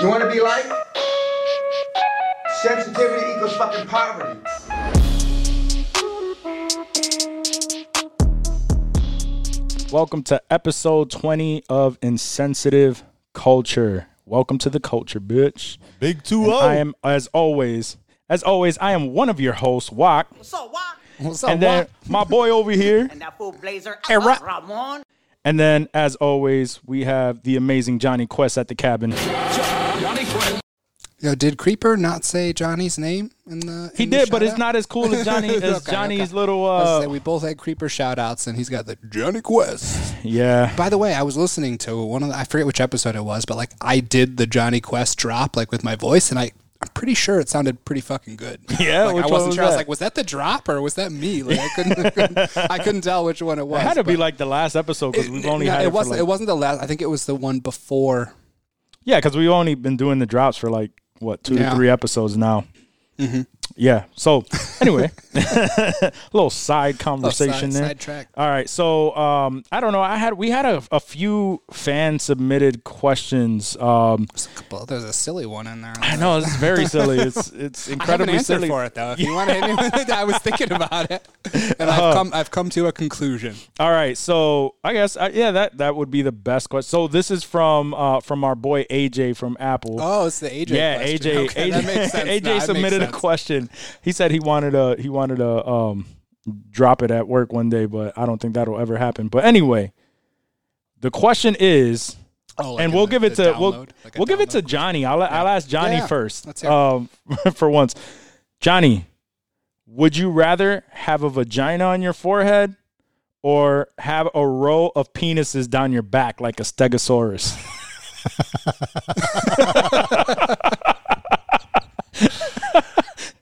You want to be like? Sensitivity equals fucking poverty. Welcome to episode 20 of Insensitive Culture. Welcome to the culture, bitch. Big 2 And oh. I am, as always, as always, I am one of your hosts, Wak. So what? What's up, And then my boy over here. And that fool blazer, Hey, Ra- Ramon. And then, as always, we have the amazing Johnny Quest at the cabin. Yo, did Creeper not say Johnny's name in the? He in the did, but it's not as cool as Johnny as Okay, Johnny's okay. little. I was say, uh we both had Creeper shout outs, and he's got the Johnny Quest. Yeah. By the way, I was listening to one of the, I forget which episode it was, but like I did the Johnny Quest drop like with my voice, and I I'm pretty sure it sounded pretty fucking good. Yeah, like, I wasn't was sure. I was like, was that the drop or was that me? Like I couldn't, I couldn't, I couldn't tell which one it was. It had to be like the last episode because we've only no, had it, it wasn't. like, it wasn't the last. I think it was the one before. Yeah, because we've only been doing the drops for like what two Yeah. to three episodes now. Mm-hmm. Yeah. So anyway, a little side conversation side- there. sidetrack. All right. So um, I don't know. I had we had a, a few fan submitted questions. Um, There's a couple. There's a silly one in there. I know it's very silly. It's it's incredibly I have an silly. for it though. If you want to hit me with it, I was thinking about it, and. I've come. I've come to a conclusion. All right, so I guess uh, yeah, that that would be the best question. So this is from uh, from our boy AJ from Apple. Oh, it's the AJ. yeah, question. AJ. Okay, AJ, that makes sense. AJ makes submitted a sense. Question. He said he wanted to he wanted to um drop it at work one day, but I don't think that'll ever happen. But anyway, the question is, Oh, like and we'll the- give it the to we'll. Like we'll give it to? Johnny. I'll I'll ask Johnny Yeah, first. let's hear it. Um, for once, Johnny, would you rather have a vagina on your forehead? Or have a row of penises down your back like a stegosaurus.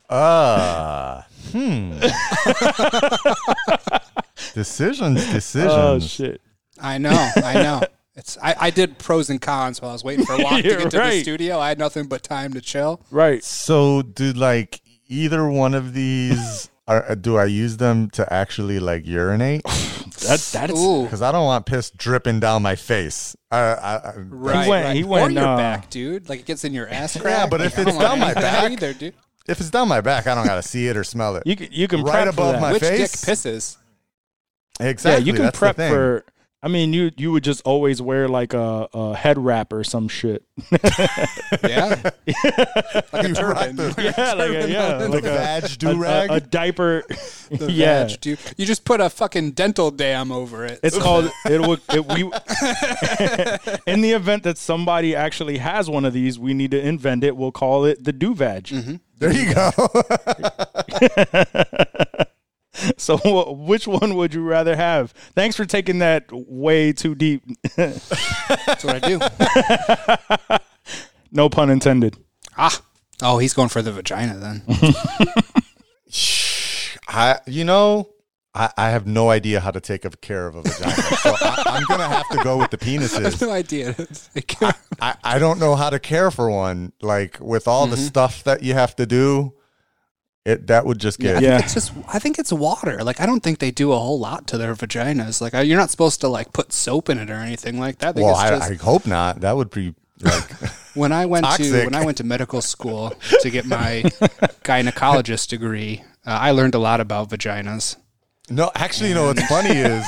Uh, hmm. decisions, decisions. Oh shit! I know. I know. It's. I, I did pros and cons while I was waiting for Locke to You're get to right. the studio. I had nothing but time to chill. Right. So, do like either one of these? Are, do I use them to actually like urinate? That that's Ooh. Because I don't want piss dripping down my face. I, I, I, Right, went- right. he or went, your uh, back, dude. Like it gets in your ass crack. but Like, if I it's don't down my any of that back- either, dude. If it's down my back, I don't gotta see it or smell it. you can you can Right prep for above that. my Which face? dick pisses? exactly. yeah, you can that's the prep thing. for. I mean, you you would just always wear like a, a head wrap or some shit. Yeah, like a turban. the- yeah, like a, yeah, the like a, vag a, do rag. a, a diaper. The yeah, vag, dude. You just put a fucking dental dam over it. it's called. It would. It, we in the event that somebody actually has one of these, we need to invent it. We'll call it the do vag. Mm-hmm. there you go. So, which one would you rather have? Thanks for taking that way too deep. That's what I do. no pun intended. ah. Oh, he's going for the vagina then. I, you know, I, I have no idea how to take care of a vagina, so I, I'm gonna have to go with the I have penises. no idea. I, I don't know how to care for one. Like with all the Mm-hmm. stuff that you have to do, it that would just I get. think Yeah. it's just. I think it's water. Like I don't think they do a whole lot to their vaginas. Like I- you're not supposed to like put soap in it or anything like that. I Well, it's I, just, I hope not. That would be like. when I went to when I went to medical school to get my gynecologist degree, uh, I learned a lot about vaginas. No, actually, you know what's funny is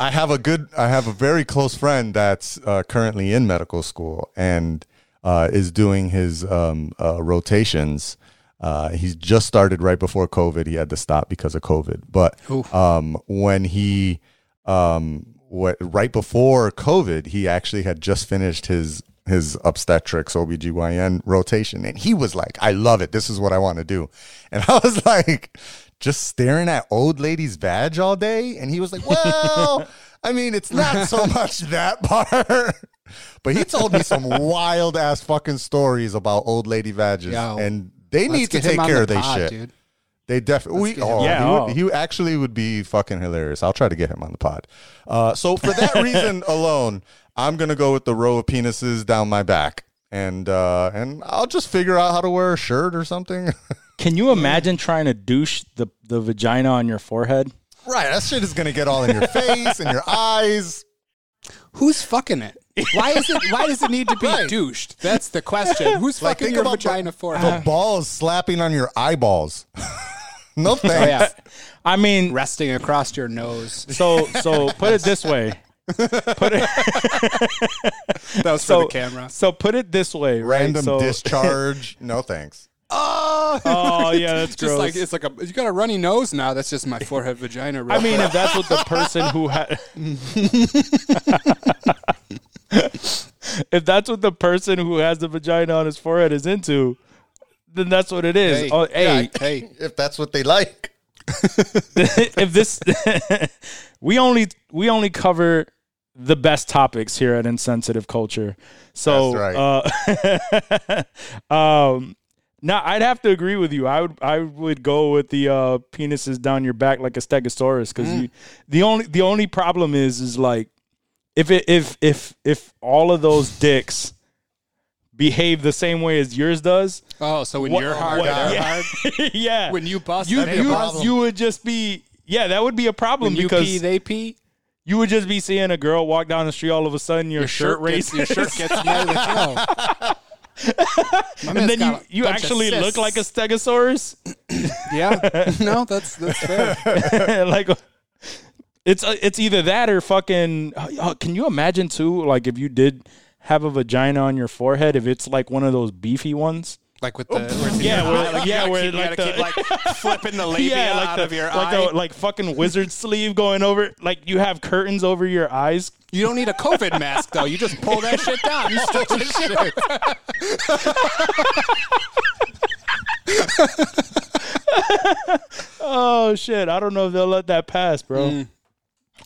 I have a good, I have a very close friend that's uh, currently in medical school and uh, is doing his um, uh, rotations. Uh, he's just started right before COVID. He had to stop because of COVID. But um, when he, um, what, right before COVID, he actually had just finished his his obstetrics OBGYN rotation. And he was like I love it. This is what I want to do. And I was like just staring at old ladies vag all day. And he was like well I mean it's not so much that part. But he told me some wild ass fucking stories about old lady vages Yo, and they Let's need to take care the of their shit dude. they definitely, get oh, Yeah, he, oh. would, he actually would be fucking hilarious. I'll try to get him on the pod. Uh, so for that reason alone, I'm gonna go with the row of penises down my back, and uh, and I'll just figure out how to wear a shirt or something. Can you imagine trying to douche the, the vagina on your forehead? right, that shit is gonna get all in your face and your eyes. Who's fucking it? Why is it? Why does it need to be douched? That's the question. Who's Like, fucking your about vagina the, for? the balls slapping on your eyeballs. no thanks. Oh yeah, I mean, resting across your nose. so so put it this way. Put it That was so for the camera. So put it this way, right? Random so, discharge. No thanks. Oh, oh yeah, that's Just gross. like it's like a you got a runny nose now. That's just my forehead vagina. I mean, if that's what the person who had, if that's what the person who has the vagina on his forehead is into, then that's what it is. hey, oh, hey, yeah, hey, If that's what they like. if this, we only we only cover the best topics here at Insensitive Culture. So, That's uh, um, now I'd have to agree with you. I would I would go with the uh, penises down your back like a stegosaurus because you the only the only problem is is like if it if if if all of those dicks behave the same way as yours does, Oh, so when what- you're hard, what- they're yeah. hard. yeah, When you bust, you you, you would just be yeah that would be a problem when you because pee, they pee. you would just be seeing a girl walk down the street all of a sudden your, Your shirt, shirt gets, raises your shirt gets made with flow. and then you, you actually look like a stegosaurus yeah. No, that's that's fair. like it's uh, it's either that or fucking uh, can you imagine too like if you did have a vagina on your forehead if it's like one of those beefy ones Like with the where Yeah, your where- eye, like, yeah, you where keep, like the- keep like flipping the labia yeah like out the, of your like eye. a like fucking wizard sleeve going over like you have curtains over your eyes you don't need a COVID mask though. You just pull that shit down. You stretch that shit. oh shit i don't know if they'll let that pass bro Mm.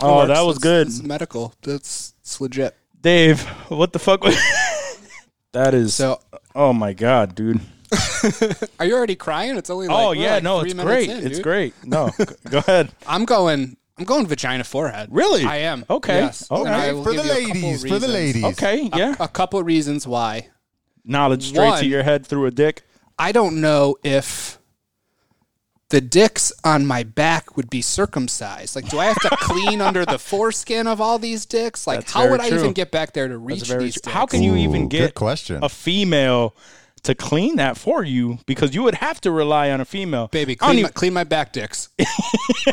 Oh Works. that was It's- good It's medical. That's it's legit. dave what the fuck was that is So, oh my god dude are you already crying? It's only like oh we're yeah like no three it's minutes great in, it's dude. great no g- go ahead I'm going. I'm going vagina forehead. Really? I am. Okay. Yes. Okay. And I will For the give you a couple ladies. For the reasons. ladies. okay yeah A couple reasons why. knowledge straight One- to your head through a dick I don't know if the dicks on my back would be circumcised. Like, do I have to clean under the foreskin of all these dicks? Like, That's how would I true. even get back there to reach these dicks? how can you even Ooh, get good question. a female to clean that for you because you would have to rely on a female Baby, I don't clean my, even- clean my back dicks.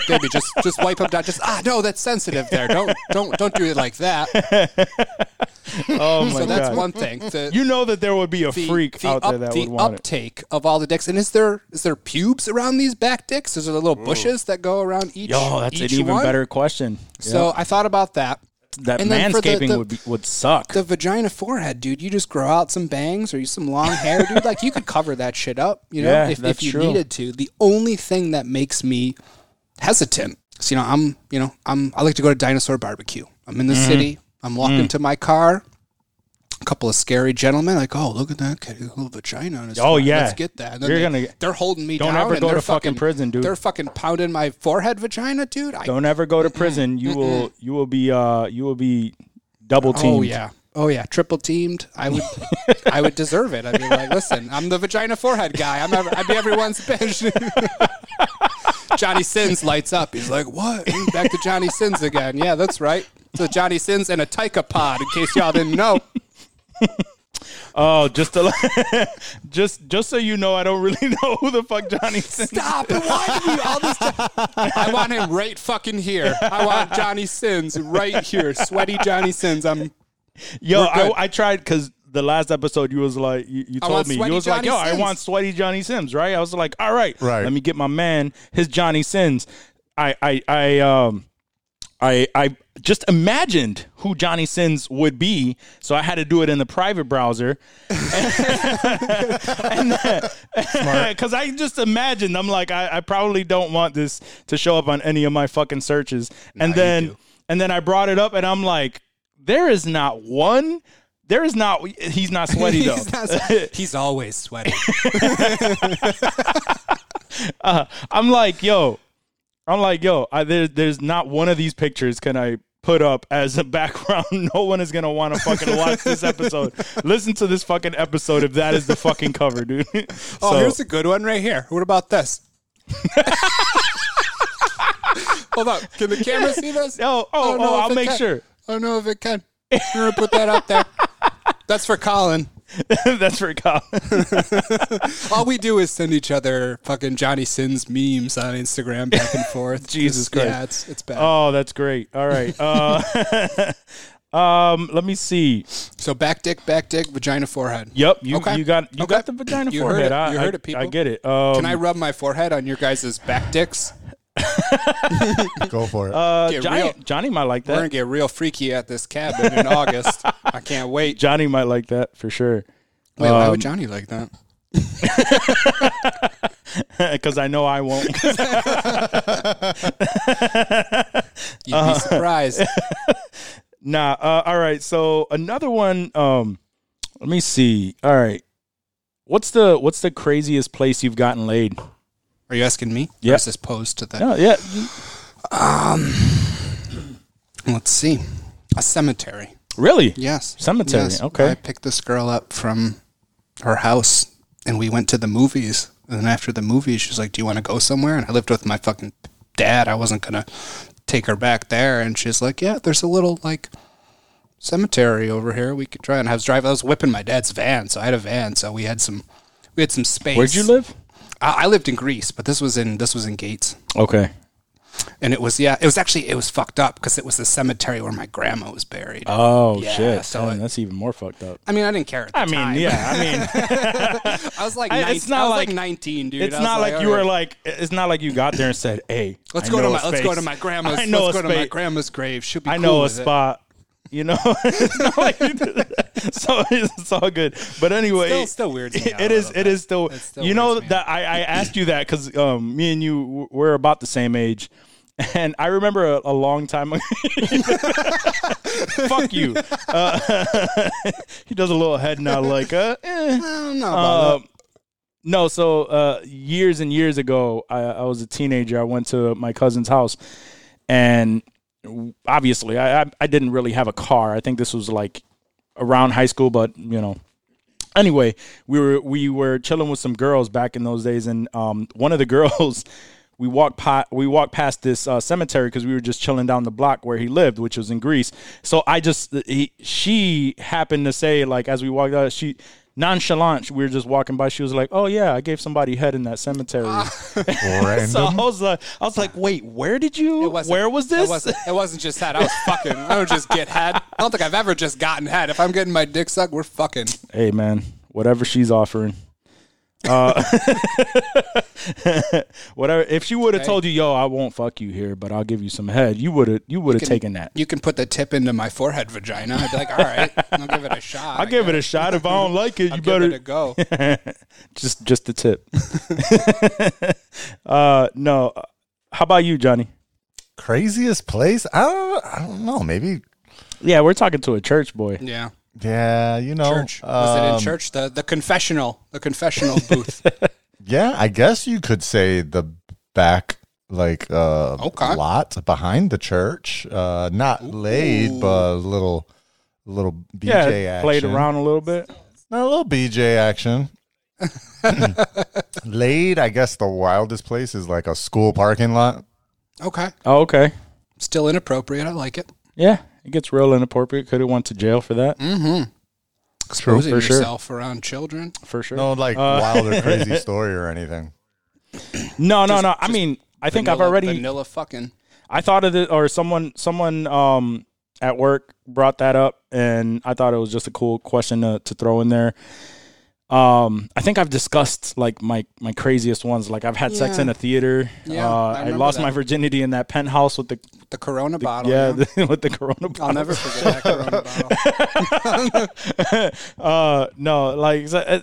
Baby, just just wipe them down. Just ah, no, that's sensitive. There, don't don't don't do it like that. oh my So that's one thing. The, you know that there would be a the- freak the out there that the would want it The uptake of all the dicks. And is there is there pubes around these back dicks? Is there little bushes that go around each? Yo, that's each an even one? better question. So I thought about that. That and for the- manscaping the- would be, would suck. The vagina forehead, dude. You just grow out some bangs or you some long hair, dude. Like you could cover that shit up, you know, Yeah, if, if you true. needed to. The only thing that makes me hesitant, is, you know, I'm, you know, I'm. I like to go to dinosaur barbecue. I'm in the Mm-hmm. city. I'm walking Mm. to my car. A couple of scary gentlemen, like, oh, look at that kid, a little vagina on his. Oh, yeah. let's get that. You're they, gonna- they're holding me Don't down. ever go they're to fucking prison, dude. They're fucking pounding my forehead vagina, dude. I, Don't ever go to prison. You will you will be uh you will be double teamed. Oh yeah. Oh yeah, triple teamed. I would, I would deserve it. I'd be like, listen, I'm the vagina forehead guy. I'm, ever, I'd be everyone's bitch. Johnny Sins lights up. He's like, what? Back to Johnny Sins again. Yeah, that's right. So Johnny Sins and a Taika pod. In case y'all didn't know. Oh, just to just just so you know, I don't really know who the fuck Johnny Sins. Stop! Why do you all this? Time? I want him right fucking here. I want Johnny Sins right here. Sweaty Johnny Sins. I'm. Yo, I, I tried because the last episode you was like you, you told me you sweaty was like Johnny yo I want sweaty Johnny Sins right I was like all right Right. let me get my man his Johnny Sins I I I um I I just imagined who Johnny Sins would be so I had to do it in the private browser. Because I just imagined I'm like I, I probably don't want this to show up on any of my fucking searches. And then and then I brought it up and I'm like there is not one there is not he's not sweaty though. He's, not, he's always sweaty. Uh, I'm like yo I'm like yo I, there, there's not one of these pictures can I put up as a background no one is gonna want to fucking watch this episode listen to this fucking episode if that is the fucking cover dude Oh, So- here's a good one right here. What about this? Hold up. Can the camera see this? Oh, oh, oh, I'll make can. sure. I don't know if it can. I'm gonna put that up there. That's for Colin. That's for Colin. All we do is send each other fucking Johnny Sins memes on Instagram back and forth. Jesus Just- Yeah, Christ. it's it's bad. Oh, that's great. All right. Uh, um, let me see. so back dick, back dick, vagina, forehead. Yep, you Okay. you got you Okay. got the vagina You heard forehead. it. I, You heard I- it, people. I get it. Um, Can I rub my forehead on your guys' back dicks? Go for it. uh, Get Johnny, real. Johnny might like that. We're gonna get real freaky at this cabin in August. I can't wait. Johnny might like that for sure. Wait, why Um, would Johnny like that? Because I know I won't. You'd Uh-huh. be surprised. nah. Uh, all right. So another one. Um, let me see. All right. What's the what's the craziest place you've gotten laid? Are you asking me? Yeah. Or is this posed to that? Oh, yeah. Um, let's see. A cemetery. Really? Yes. Cemetery, Yes. okay. I picked this girl up from her house and we went to the movies. And then after the movies, she's like, Do you want to go somewhere? And I lived with my fucking dad. I wasn't going to take her back there. And she's like, Yeah, there's a little like cemetery over here. We could try. And I was driving, I was whipping my dad's van. So I had a van. So we had some, we had some space. Where'd you live? I, I lived in Greece, but this was in, this was in Gates. Okay. And it was, yeah, it was actually, it was fucked up because it was the cemetery where my grandma was buried. Oh Yeah, shit! so Damn, it- that's even more fucked up. I mean, I didn't care at the I mean, time. yeah. I mean, I was like, I- 19, it's not I was like- like 19, dude. it's I was not like, you all were right. like. It's not like you got there and said, "Hey, let's I go to know my a let's go space. to my grandma's. I know let's a go to my space. grandma's grave. She'll be. I cool know a with it. spot." You know, it's like you so it's all good. But anyway, Still- still out It It bit. is still. You know that I, I asked you that because um, me and you we're about the same age, and I remember a, a long time ago. Fuck you. Uh, he does a little head nod like, uh, eh. I don't know about Um, no, so uh, years and years ago, I, I was a teenager. I went to my cousin's house, and obviously, I, I I didn't really have a car. I think this was like around high school, but you know. Anyway, we were we were chilling with some girls back in those days, and um, one of the girls. We walked pa- we walked past this uh, cemetery because we were just chilling down the block where he lived, which was in Greece. So I just he, she happened to say like as we walked out, she nonchalant. We were just walking by. She was like, "Oh yeah, I gave somebody head in that cemetery." Random. Ah. so I was like, I was like, "Wait, where did you? It wasn't- Where was this?" It wasn't, it wasn't just head. I was fucking. I don't just get head. I don't think I've ever just gotten head. If I'm getting my dick sucked, we're fucking. hey man, whatever she's offering. Uh, whatever. If she would have Hey. told you, "Yo, I won't fuck you here, but I'll give you some head," you would have you would have taken that. You can put the tip into my forehead vagina. I'd be like, all right, I'll give it a shot. I'll give it a shot. If I don't like it, I'll you give it better a go. just just the tip. uh, no. How about you, Johnny? Craziest place? I don't. I don't know. Maybe. Yeah, we're talking to a church boy. Yeah. Yeah. You know. Church. Was it in um, church? The the confessional. The confessional booth. Yeah, I guess you could say the back like uh Okay. lot behind the church. Uh not laid, but a little little BJ Yeah, action. played around a little bit. Not A little BJ action. laid, I guess the wildest place is like a school parking lot. Okay. Oh, okay. Still inappropriate. I like it. Yeah, it gets real inappropriate. Could have went to jail for that. Mm-hmm. Exposing for sure. yourself around children. For sure. No like Uh, wild or crazy story or anything. no, no, no. I mean, I think I've Vanilla- already. vanilla fucking. I thought of it, or someone, someone um at work brought that up, and I thought it was just a cool question to, to throw in there. Um, I think I've discussed like my my craziest ones. Like I've had sex in a theater. Yeah, uh, I I, lost that. my virginity in that penthouse with the The Corona bottle. yeah, Yeah. the, with the Corona. Bottle. I'll never forget that Corona bottle. uh no like uh,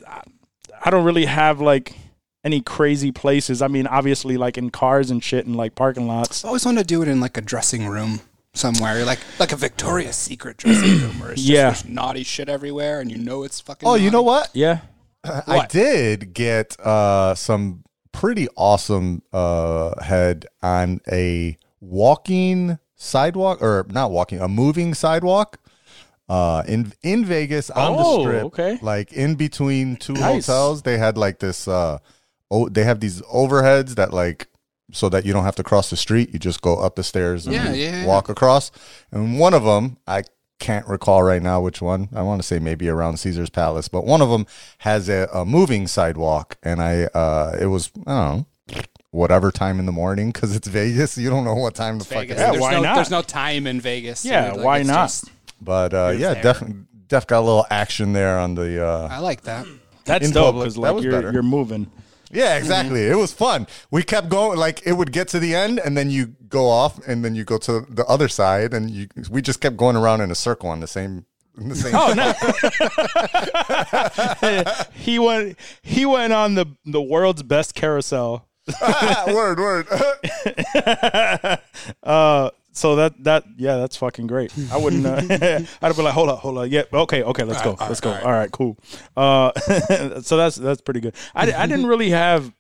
i don't really have like any crazy places i mean obviously like in cars and shit and like parking lots I always want to do it in like a dressing room somewhere, like like a Victoria's Secret dressing room, where it's just Yeah. naughty shit everywhere, and you know it's fucking. Oh, you know what? yeah I did get uh, some pretty awesome uh, head on a walking sidewalk, or not walking, a moving sidewalk. Uh, in in Vegas on the Oh, strip, okay. like in between two Nice. hotels, they had like this. Uh, oh, they have these overheads that like so that you don't have to cross the street. You just go up the stairs and Yeah, yeah, yeah. walk across. And one of them, I can't recall right now which one. I want to say maybe around Caesar's Palace, but one of them has a, a moving sidewalk, and I uh, it was I don't know whatever time in the morning because it's Vegas. You don't know what time the fuck is. Yeah, there's why no, not? There's no time in Vegas. Yeah, dude. Like, why not? just- But uh, yeah, definitely. Def got a little action there on the. Uh, I like that. That's dope because that like was you're better. you're moving. Yeah, exactly. It was fun. We kept going. Like it would get to the end, and then you go off, and then you go to the other side, and you. We just kept going around in a circle on the same. In the same. Oh no! he went he went on the the world's best carousel. word, word. Uh, so that that yeah, that's fucking great. I wouldn't. Uh, I'd be like, hold up, hold up. Yeah, okay, okay, let's go, let's go. All right, cool. Uh, so that's that's pretty good. I I didn't really have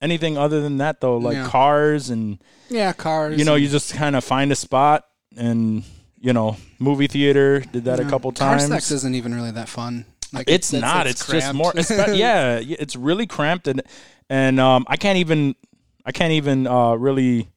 anything other than that though, like Yeah. cars and Yeah, cars. you know, you just kind of find a spot and you know, movie theater. Did that a couple times. Car sex isn't even really that fun. Like it's, not. It's, just more. It's, yeah, it's really cramped and and um, I can't even I can't even uh, really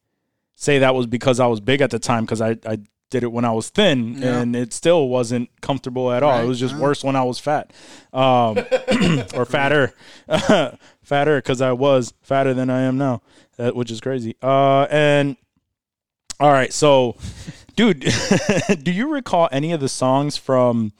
say that was because I was big at the time because I I did it when I was thin Yeah. and it still wasn't comfortable at all. Right. It was just worse when I was fat, um, or fatter, fatter because I was fatter than I am now, uh, which is crazy. Uh, and all right, so. Dude, do you recall any of the songs from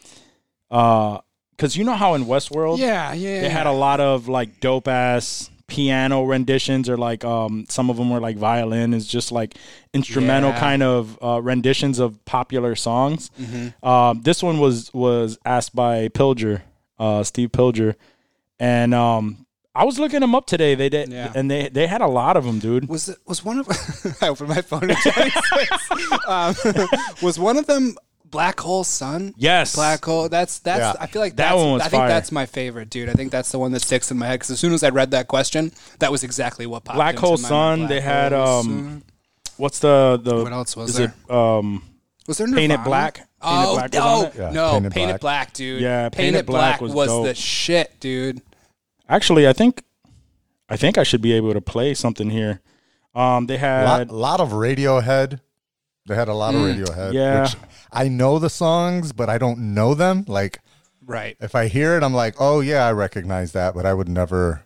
uh because you know how in Westworld Yeah, yeah. they had a lot of like dope ass piano renditions or like um some of them were like violin is just like instrumental Yeah. kind of uh, renditions of popular songs. Mm-hmm. Um, this one was was asked by Pilger, uh, Steve Pilger, and um, I was looking them up today. They did, Yeah. and they they had a lot of them, dude. Was it was one of I opened my phone and Johnny's face. Um, was one of them Black Hole Sun? Yes, Black Hole. That's that's. Yeah. I feel like That that's, one was I think fire. that's my favorite, dude. I think that's the one that sticks in my head because as soon as I read that question, that was exactly what popped. Black into Hole my Sun. mind. They Black had um, Sun. what's the the What else was is there? it um Was there Painted Nirvana? Black? Painted oh Black was no, on it? Yeah, no, Painted Painted, Black. Black. dude. Yeah, Painted, Painted Black Black, was was, the shit, dude. Actually, I think, I think I should be able to play something here. Um, they had lot, lot of Radiohead. They had a lot of Radiohead. Yeah. Which I know the songs, but I don't know them. Like Right. if I hear it, I'm like, oh yeah, I recognize that, but I would never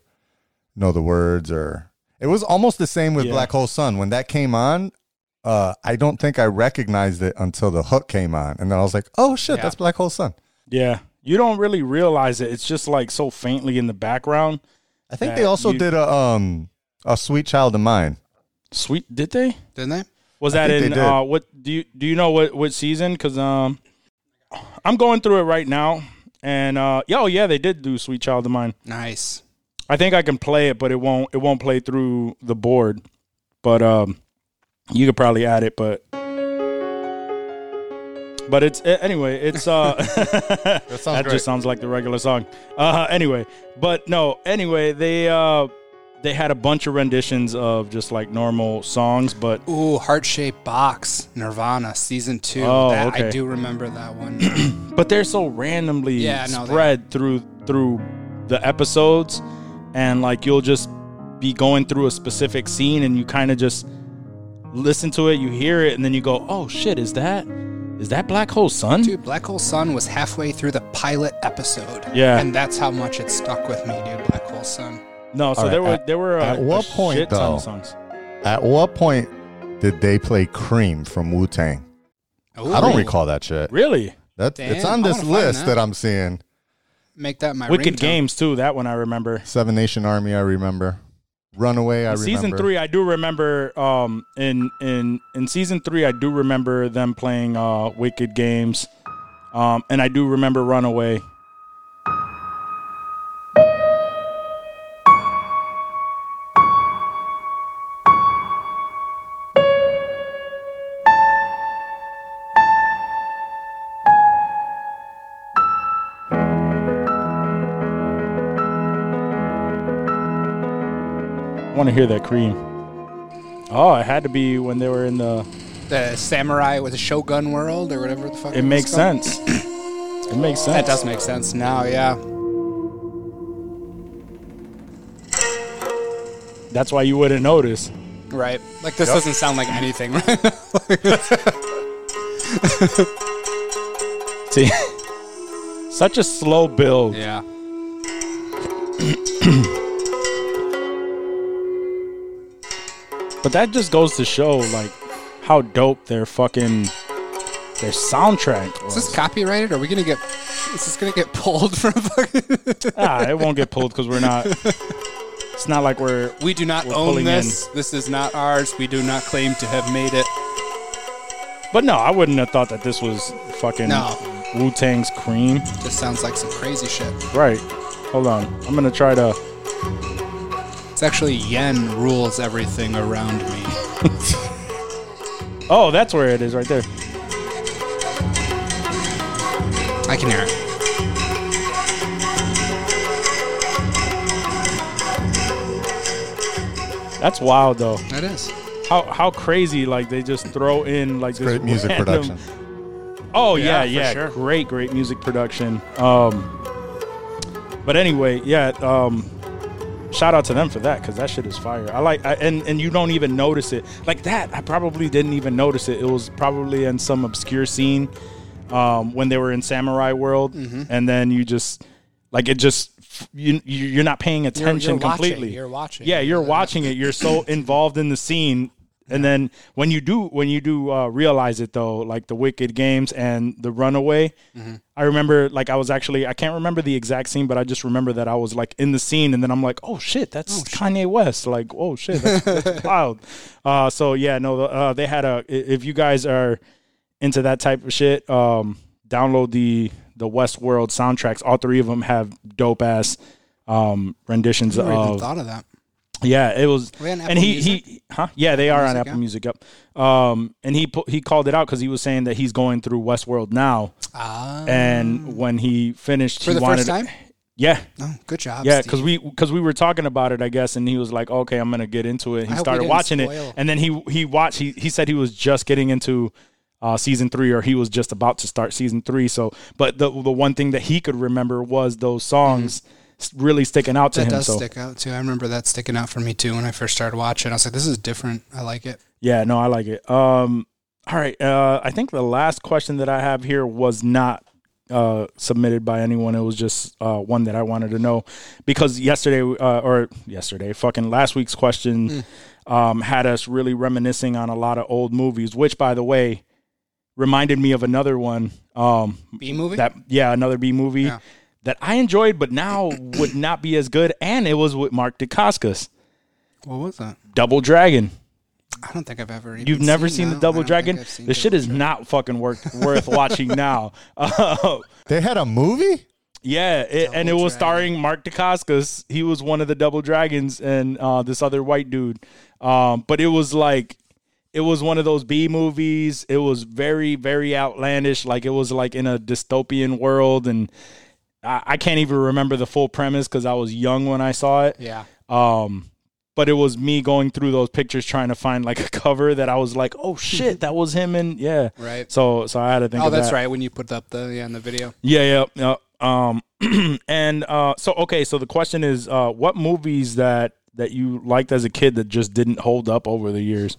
know the words or. It was almost the same with Yeah. Black Hole Sun when that came on. Uh, I don't think I recognized it until the hook came on, and then I was like, "Oh shit, Yeah. that's Black Hole Sun." yeah. You don't really realize it. It's just like so faintly in the background. I think they also you- did a um a Sweet Child of Mine. Sweet, did they? Didn't they? Was that in uh what do you do you know what what season? Because um, I'm going through it right now, and uh, yeah, oh yeah, they did do Sweet Child of Mine. Nice. I think I can play it, but it won't it won't play through the board. But um, you could probably add it, but. But it's anyway. It's uh, that, sounds great. just sounds like the regular song. Uh, anyway, but no. Anyway, they uh, they had a bunch of renditions of just like normal songs, but Ooh, heart shaped box, Nirvana, season two. Oh, that, okay. I do remember that one. but they're so randomly Yeah, no, they- spread through through the episodes, and like you'll just be going through a specific scene, and you kind of just listen to it, you hear it, and then you go, "Oh shit, is that is that Black Hole Sun?" dude, Black Hole Sun was halfway through the pilot episode. Yeah. And that's how much it stuck with me, dude. Black Hole Sun. No, so All right, there were at- there were a, at what a point, shit ton though? of songs. At what point did they play Cream from Wu Tang? I don't recall that shit. Really, That Damn, it's on this list that. that. I'm seeing. Make that my Wicked ringtone. Games too. That one I remember. Seven Nation Army, I remember. Runaway, I remember. season three, I do remember. Um, in in in season three, I do remember them playing uh Wicked Games, um, and I do remember Runaway. Hear that cream. Oh, it had to be when they were in the. The samurai with the Shogun world or whatever the fuck. It was makes called. sense. it makes sense. That does make sense now, yeah. That's why you wouldn't notice. Right. Like this doesn't sound like anything right. See, such a slow build. Yeah. But that just goes to show like how dope their fucking their soundtrack Is this copyrighted? Are we gonna get? Is this gonna get pulled from fucking? ah, it won't get pulled because we're not. It's not like we're. We do not own this. This is not ours. We do not claim to have made it. But no, I wouldn't have thought that this was fucking No. Wu Tang's Cream. Just sounds like some crazy shit. Right. Hold on. I'm gonna try to. It's actually yen rules everything around me. Oh, that's where it is, right there. I can hear it. That's wild though. That is. How how crazy like they just throw in like this Great music random- production. Oh yeah, Yeah, yeah, sure. great, great music production. Um, but anyway, yeah. Um, shout out to them for that because that shit is fire. I like, I, and and you don't even notice it like that. I probably didn't even notice it. It was probably in some obscure scene um, when they were in Samurai World, Mm-hmm. and then you just like it just you you- you're not paying You're, attention you're watching. completely. You're watching. Yeah, you're watching it. You're so involved in the scene. And then when you do when you do uh, realize it though, like the Wicked Games and the Runaway, I remember like I was actually I can't remember the exact scene, but I just remember that I was like in the scene, and then I'm like, oh shit, that's Kanye West. Like, oh shit, that's, that's wild. Uh, so yeah, no, uh, they had a. If you guys are into that type of shit, um, download the the Westworld soundtracks. All three of them have dope ass um, renditions I never even of thought of that. Yeah, it was. Are on and he Music? he huh? Yeah, they are on Music, Apple yeah? Music. Yep. Um, and he he called it out because he was saying that he's going through Westworld now, Ah. and when he finished, for he the wanted first time. Yeah, Oh, good job. yeah, because we because we were talking about it, I guess, and he was like, "Okay, I'm gonna get into it." He I started watching spoil. it, and then he he watched. He he said he was just getting into uh, season three, or he was just about to start season three. So, but the the one thing that he could remember was those songs s really sticking out to that him. does so stick out too. I remember that sticking out for me too when I first started watching. I was like, "This is different. I like it." Yeah, no, I like it. Um, all right. Uh, I think the last question that I have here was not uh, submitted by anyone. It was just uh, one that I wanted to know because yesterday, uh, or yesterday, fucking last week's question um, had us really reminiscing on a lot of old movies, which, by the way, reminded me of another one. Um, B movie. that yeah, another B movie Yeah. That I enjoyed, but now would not be as good. And it was with Mark Dacascos, what was that? Double Dragon. I don't think I've ever. Even You've never seen that. the Double I don't think Dragon? I've This shit is Dragon. not fucking worth worth watching now. Uh, They had a movie? yeah, it, and it Double was starring Mark Dacascos. He was one of the Double Dragons, and uh, this other white dude. Um, but it was like, it was one of those B movies. It was very, very outlandish. Like it was like in a dystopian world, and I, I can't even remember the full premise because I was young when I saw it. Yeah. Um, but it was me going through those pictures trying to find like a cover that I was like, oh shit, that was him, and yeah, Right. So so I had to think. Oh, of that's that. right. When you put up the yeah in the video. Yeah, yeah, yeah. Um, and uh, so okay, so the question is, uh, what movies that that you liked as a kid that just didn't hold up over the years?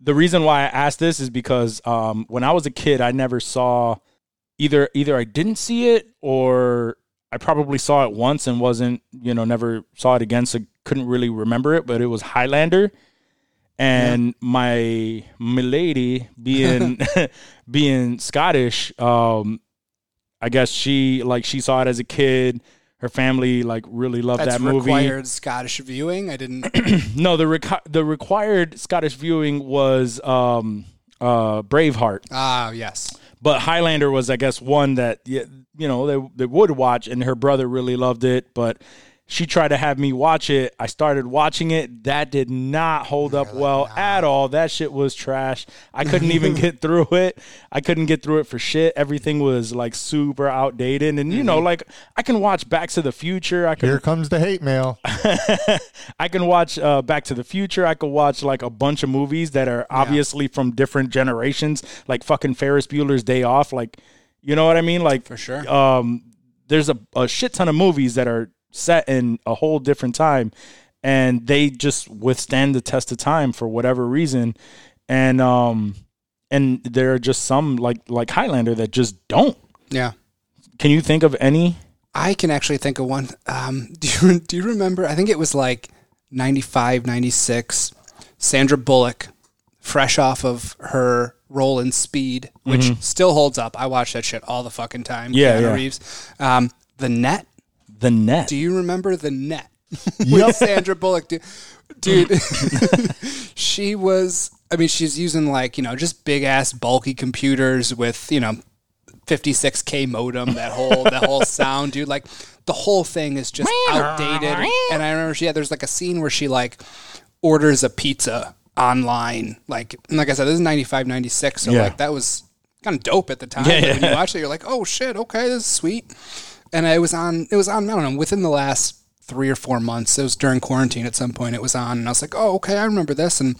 the reason why I asked this is because um, when I was a kid, I never saw either either I didn't see it or I probably saw it once and wasn't you know never saw it again, so couldn't really remember it. But it was Highlander. And my milady being being Scottish, um, I guess she like she saw it as a kid. Her family like really loved That's that movie. required Scottish viewing. I didn't. No, the requ- the required Scottish viewing was um, uh, Braveheart, Ah, yes. But Highlander was, I guess, one that you know they they would watch, and her brother really loved it, but. She tried to have me watch it. I started watching it. That did not hold up well at all. That shit was trash. I couldn't even get through it. I couldn't get through it for shit. Everything was like super outdated. And you know, like I can watch Back to the Future. I can Here comes the hate mail. I can watch uh, Back to the Future. I could watch like a bunch of movies that are obviously from different generations, like fucking Ferris Bueller's Day Off. Like, you know what I mean? Like, For sure. Um, there's a, a shit ton of movies that are set in a whole different time, and they just withstand the test of time for whatever reason. And um, and there are just some like like Highlander that just don't. Yeah. Can you think of any? I can actually think of one. Um, do you do you remember? I think it was like 95, 96. Sandra Bullock, fresh off of her role in Speed, which still holds up. I watch that shit all the fucking time. Yeah, Keanu yeah. Reeves. Um, the Net. The net. Do you remember the Net with Sandra Bullock? Dude, dude she was. I mean, she's using like you know just big ass bulky computers with you know 56k modem. That whole that whole sound, dude. Like the whole thing is just outdated. And I remember, she, yeah, there's like a scene where she like orders a pizza online. Like and like I said, this is 95, 96. So Yeah. like that was kind of dope at the time. Yeah, But when you watch it, you're like, oh shit, okay, this is sweet. And it was on. It was on. I don't know. Within the last three or four months, it was during quarantine. At some point, it was on, and I was like, oh, okay, I remember this. And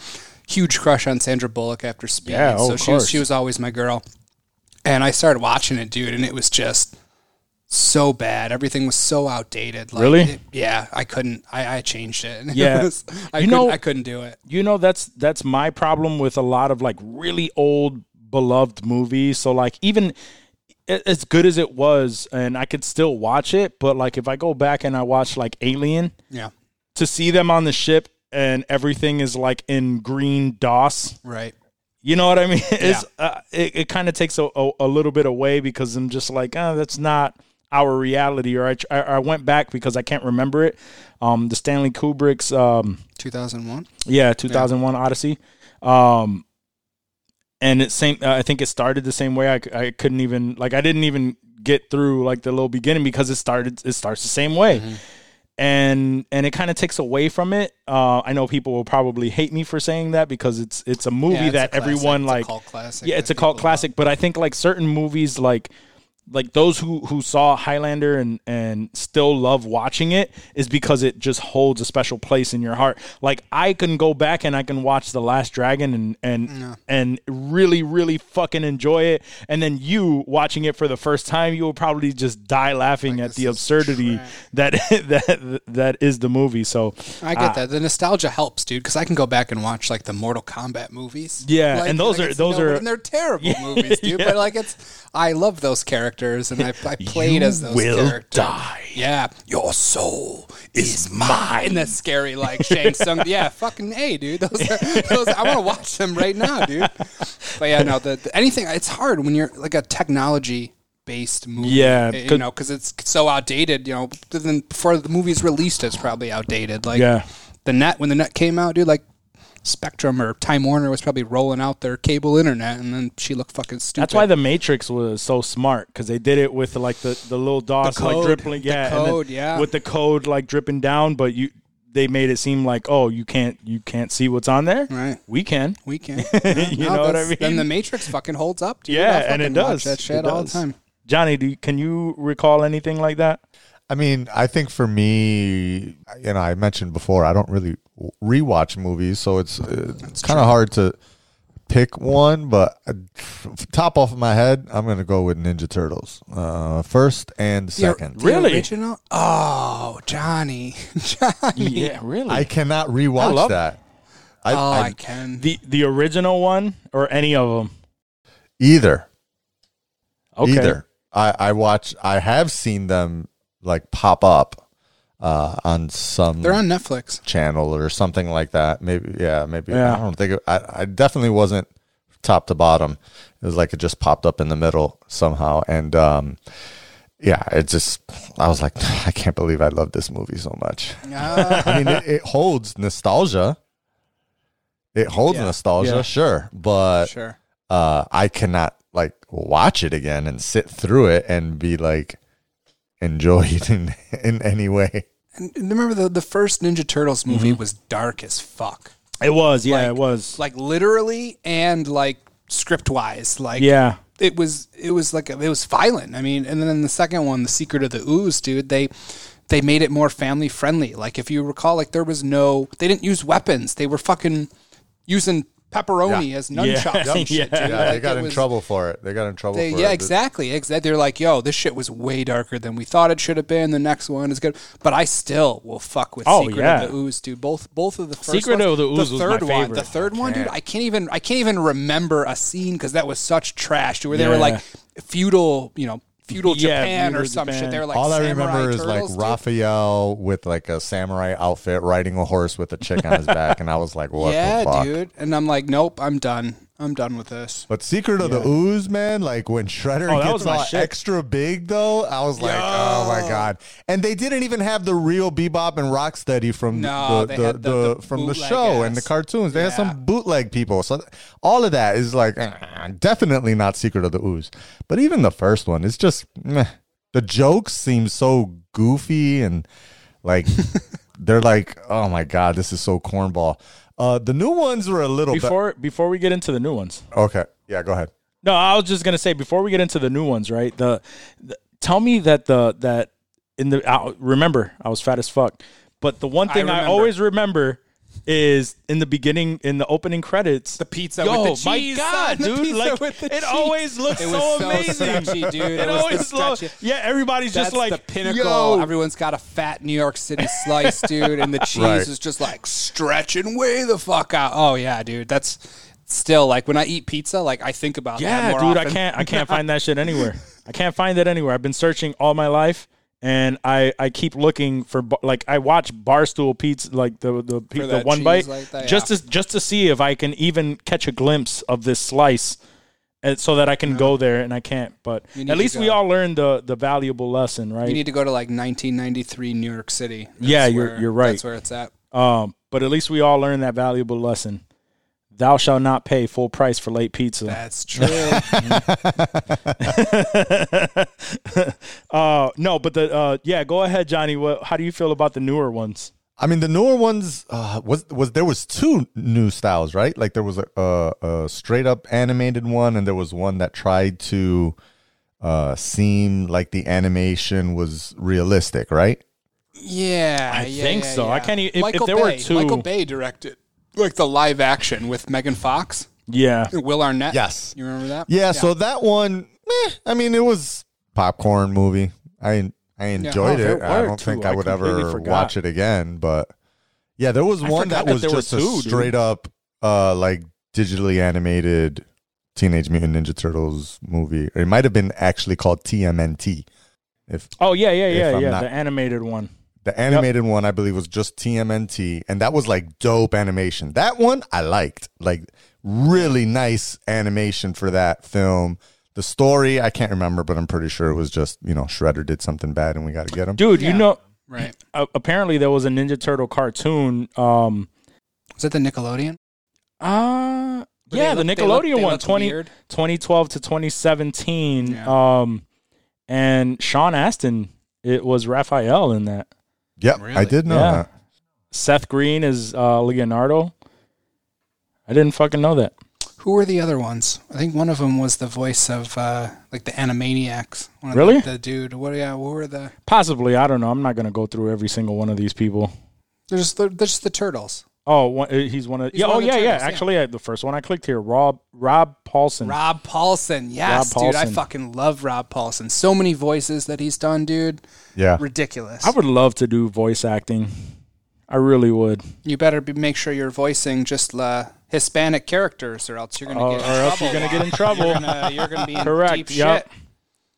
huge crush on Sandra Bullock after Speed. Yeah, oh, so she was she was always my girl. And I started watching it, dude, and it was just so bad. Everything was so outdated. Like, Really? it- yeah, I couldn't. I, I changed it. And it Yeah. was- I You know- I couldn't do it. you know that's that's my problem with a lot of like really old beloved movies so like even as good as it was and i could still watch it but like if i go back and i watch like alien Yeah, to see them on the ship and everything is like in green dos right. you know what i mean it's uh, it, it kind of takes a, a, a little bit away because i'm just like oh that's not our reality or I, I I went back because i can't remember it um the stanley kubrick's um 2001. yeah, 2001 Odyssey. Um, and it same. Uh, I think it started the same way. I, I couldn't even like I didn't even get through like the little beginning because it started. It starts the same way. And and it kind of takes away from it. Uh, I know people will probably hate me for saying that because it's it's a movie Yeah, it's that classic. everyone It's a like. cult classic yeah, it's a cult classic. But I think like certain movies like like those who who saw Highlander and and still love watching it is because it just holds a special place in your heart. Like I can go back and I can watch The Last Dragon and and and really really fucking enjoy it. And then you watching it for the first time, you will probably just die laughing at the absurdity that that that is the movie. So I get uh, that. The nostalgia helps, dude, because I can go back and watch like the Mortal Kombat movies. Yeah, and those are- those no- are- and they're terrible movies, dude. yeah. But like it's, I love those characters, and I, I played You as those will characters. die. Yeah, your soul is mine. That's scary, like Shang Tsung. Yeah, fucking a, dude. Those, are, those I want to watch them right now, dude. But yeah, no, the, the anything. It's hard when you're like a technology. Based movie, Yeah, eh, you know, because it's so outdated. You know, then before the movie's released, it's probably outdated. Like, Yeah. the net when the net came out, dude, like Spectrum or Time Warner was probably rolling out their cable internet, and then she looked fucking stupid. That's why the Matrix was so smart because they did it with like the, the little DOS The like code. dripping, The yeah, and code, yeah. with the code like dripping down. But you, they made it seem like oh you can't you can't see what's on there. Right. We can. we can. You know what I Then mean? the Matrix fucking holds up. Dude. Yeah, and it fucking watch does. that shit It all the time. Johnny, do you, can you recall anything like that? I mean, I think for me, you know, I mentioned before, I don't really rewatch movies, so it's uh, it's kind of hard to pick one. But uh, top off of my head, I'm gonna go with Ninja Turtles, uh, first and second. The Really? original? Oh, Johnny, Johnny. Yeah, really. I cannot rewatch love- that. I, oh, I, I, can. the the original one or any of them? either, Okay. either. I I watch. I have seen them like pop up uh, on some. They're on Netflix. channel or something like that. Maybe, yeah, maybe. Yeah. I don't think it, I. I definitely wasn't top to bottom. It was like it just popped up in the middle somehow, and um, yeah, it just. I was like, I can't believe I love this movie so much. Ah, I mean, it, it holds nostalgia. It holds Yeah. nostalgia, Yeah. sure, but sure. uh, I cannot like watch it again and sit through it and be like enjoy it in in any way. And remember the the first Ninja Turtles movie Mm-hmm. was dark as fuck. It was. Yeah, Like- it was. Like literally and like script wise. Like yeah. it was it was like it was violent. I mean, and then the second one, The Secret of the Ooze, dude, they they made it more family friendly. Like if you recall, like there was no they didn't use weapons. They were fucking using pepperoni Yeah. as nunchucks Yeah. shit. Yeah. Yeah, they got in was- trouble for it. They got in trouble They, for yeah, it. exactly. Exactly. They're like, "Yo, this shit was way darker than we thought it should have been. The next one is good." But I still will fuck with Oh, Secret yeah. of the Ooze, dude. Both both of the first Secret ones. of the Ooze was my third one, favorite. the third one, dude. I can't even I can't even remember a scene because that was such trash. Where they were like feudal, you know, feudal Yeah, Japan or feudal some Japan. shit. They were like All I remember is like turtles, dude. Raphael with like a samurai outfit riding a horse with a chick on his back, and I was like, "What yeah, the fuck?" dude. And I'm like, nope, I'm done. I'm done with this. But Secret of the Ooze, man, like when Shredder Oh, that gets was my all shit. extra big, though, I was like, oh my god! And they didn't even have the real Bebop and Rocksteady from No, the, they the, had the- the- the from the bootleg show and the ass. cartoons. They had Yeah. some bootleg people, so th- all of that is like eh, definitely not Secret of the Ooze. But even the first one, it's just meh. the jokes seem so goofy and like they're like, oh my god, this is so cornball. Uh, the new ones were a little bit Before before we get into the new ones. okay. Yeah, go ahead. No, I was just gonna say before we get into the new ones, right? The, the tell me that the that in the I, remember I was fat as fuck, but the one thing I, remember. always remember is in the beginning in the opening credits The pizza Yo, with the cheese. my god, son. The dude! pizza Like with the it cheese. always looks It so, was so amazing, stretchy, dude. It It, was always looks yeah. Everybody's That's just like the pinnacle. Yo, Everyone's got a fat New York City slice, dude, and the cheese Right. is just like stretching way the fuck out. Oh yeah, dude. That's still like when I eat pizza, like I think about that Yeah, more dude, I can't I can't find that shit anywhere. I can't find it anywhere. I've been searching all my life and I I keep looking for like I watch Barstool Pizza like the the, the one bite like that, just yeah. to just to see if I can even catch a glimpse of this slice. And so that I can go there and I can't, but at least we all learned the the valuable lesson, right? You need to go to like 1993 New York City. That's Yeah, you're- where- you're right. That's where it's at. um, but at least we all learned that valuable lesson. Thou shalt not pay full price for late pizza. That's true. uh, no, but the uh, yeah, go ahead, Johnny. What? How do you feel about the newer ones? I mean, the newer ones uh, was was there was two new styles, right? Like there was a, a, a straight up animated one, and there was one that tried to uh, seem like the animation was realistic, right? yeah, I yeah, think yeah, so. I can't e- if- if Michael there were two- Michael Bay directed like the live action with Megan Fox, Yeah, Will Arnett. Yes. you remember that? Yeah. So that one, eh, I mean, it was popcorn movie. I I enjoyed Oh, it. I don't two. think I I would completely ever forgot. watch it again, but yeah, there was I one that that was there were just a two, dude. straight up, uh, like digitally animated Teenage Mutant Ninja Turtles movie. It might have been actually called TMNT. If Oh yeah, yeah, yeah, yeah. not- the animated one. The animated one, I believe, was just TMNT, and that was like dope animation. That one I liked, like really nice animation for that film. The story I can't remember, but I'm pretty sure it was just you know Shredder did something bad and we got to get him. Dude, Yeah. you know, Right. uh, apparently there was a Ninja Turtle cartoon. Um, Was it the Nickelodeon? uh, Where yeah, they the look- they Nickelodeon look- they one, 20, 2012 to 2017. Yeah. Um, and Sean Astin, it was Raphael in that. Yep, I did know Yeah. that. Seth Green is uh, Leonardo. I didn't fucking know that. Who were the other ones? I think one of them was the voice of uh, like the Animaniacs. One of Really? The, the dude. What? Yeah. What were the? Possibly, I don't know. I'm not gonna go through every single one of these people. They're just they're, they're just the turtles. Oh, one, uh, he's one of He's yeah. one oh of the yeah, yeah. turtles, yeah. Actually, uh, the first one I clicked here, Rob Rob Paulsen. Rob Paulsen. Yes, Rob dude. I fucking love Rob Paulsen. So many voices that he's done, dude. Yeah, Ridiculous. I would love to do voice acting. I really would. you better be, make sure you're voicing just uh, Hispanic characters, or else you're gonna Oh, get. in or else trouble. you're gonna get in trouble. You're gonna, you're gonna be in Correct. deep Yep. shit.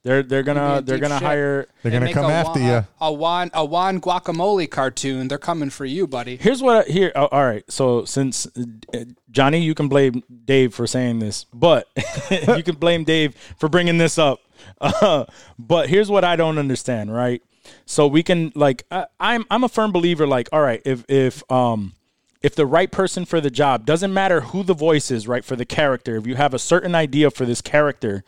They're they're gonna they're gonna shit. hire. they're They gonna come after Juan, you. A Juan a Juan guacamole cartoon. They're coming for you, buddy. Here's what I, here. Oh, all right. So since uh, Johnny, you can blame Dave for saying this, but you can blame Dave for bringing this up. Uh, but here's what I don't understand. Right. So we can like I, I'm I'm a firm believer. Like all right, if if um if the right person for the job doesn't matter who the voice is, right for the character. If you have a certain idea for this character,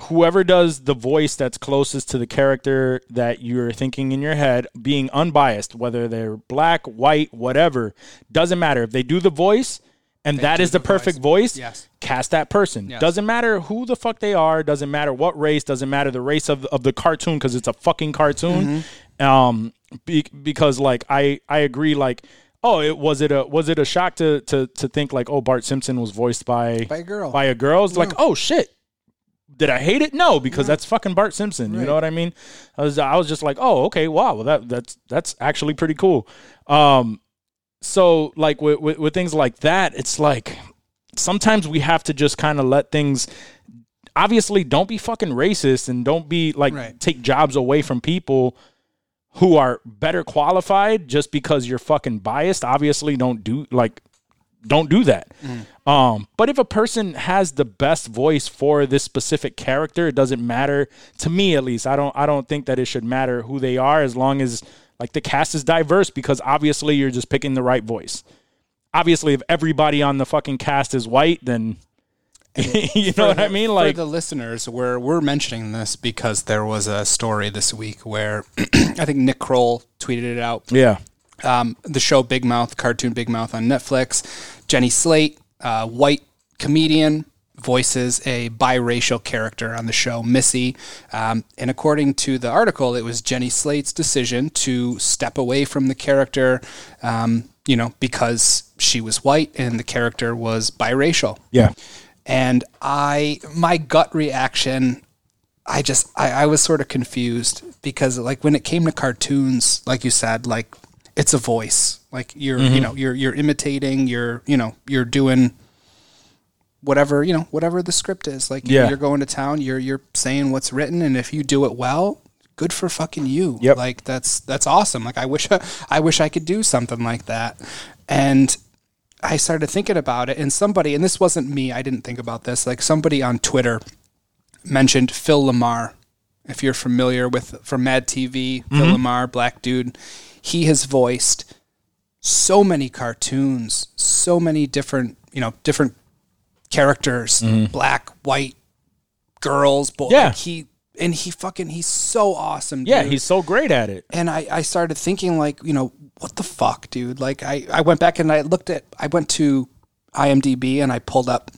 whoever does the voice that's closest to the character that you're thinking in your head, being unbiased, whether they're black, white, whatever, doesn't matter. If they do the voice and that do is the, the perfect voice. voice, Yes. cast that person. Yes. Doesn't matter who the fuck they are, doesn't matter what race, doesn't matter the race of, of the cartoon because it's a fucking cartoon. Mm-hmm. Um, be, because like I I agree like Oh, it was it a was it a shock to to to think like oh Bart Simpson was voiced by By a girl. by a girl? It's like oh shit. Did I hate it? No, because that's fucking Bart Simpson. You know what I mean? I was I was just like, oh, okay, wow, well that that's that's actually pretty cool. Um, so like with, with with things like that, it's like sometimes we have to just kind of let things. Obviously, don't be fucking racist and don't be like Right. take jobs away from people who are better qualified just because you're fucking biased. Obviously, don't do like don't do that. Um, but if a person has the best voice for this specific character, it doesn't matter to me at least. I don't I don't think that it should matter who they are as long as like the cast is diverse because obviously you're just picking the right voice. Obviously, if everybody on the fucking cast is white, then you know what I mean? Like for the listeners, we're we're mentioning this because there was a story this week where I think Nick Kroll tweeted it out. yeah. Um, the show Big Mouth, cartoon Big Mouth on Netflix. Jenny Slate, uh, white comedian, voices a biracial character on the show, Missy. Um, and according to the article, it was Jenny Slate's decision to step away from the character, um, you know, because she was white and the character was biracial Yeah. and I my gut reaction I just I, I was sort of confused because like when it came to cartoons, like you said, like it's a voice. Like you're you mm-hmm. know, you're you're imitating, you're you know, you're doing whatever, you know, whatever the script is. Like Yeah. you're going to town, you're you're saying what's written and if you do it well, good for fucking you. Yep. Like that's that's awesome. Like I wish I wish I could do something like that. And I started thinking about it, and somebody, and this wasn't me, I didn't think about this. Like somebody on Twitter mentioned Phil LaMarr. If you're familiar with from Mad TV, Phil mm-hmm. LaMarr, black dude, he has voiced so many cartoons, so many different, you know, different characters, black, white, girls, boy. Yeah. Like he and he fucking he's so awesome. Yeah, he's so great at it. and I, I started thinking like you know what the fuck dude like I, I went back and i looked at i went to imdb and i pulled up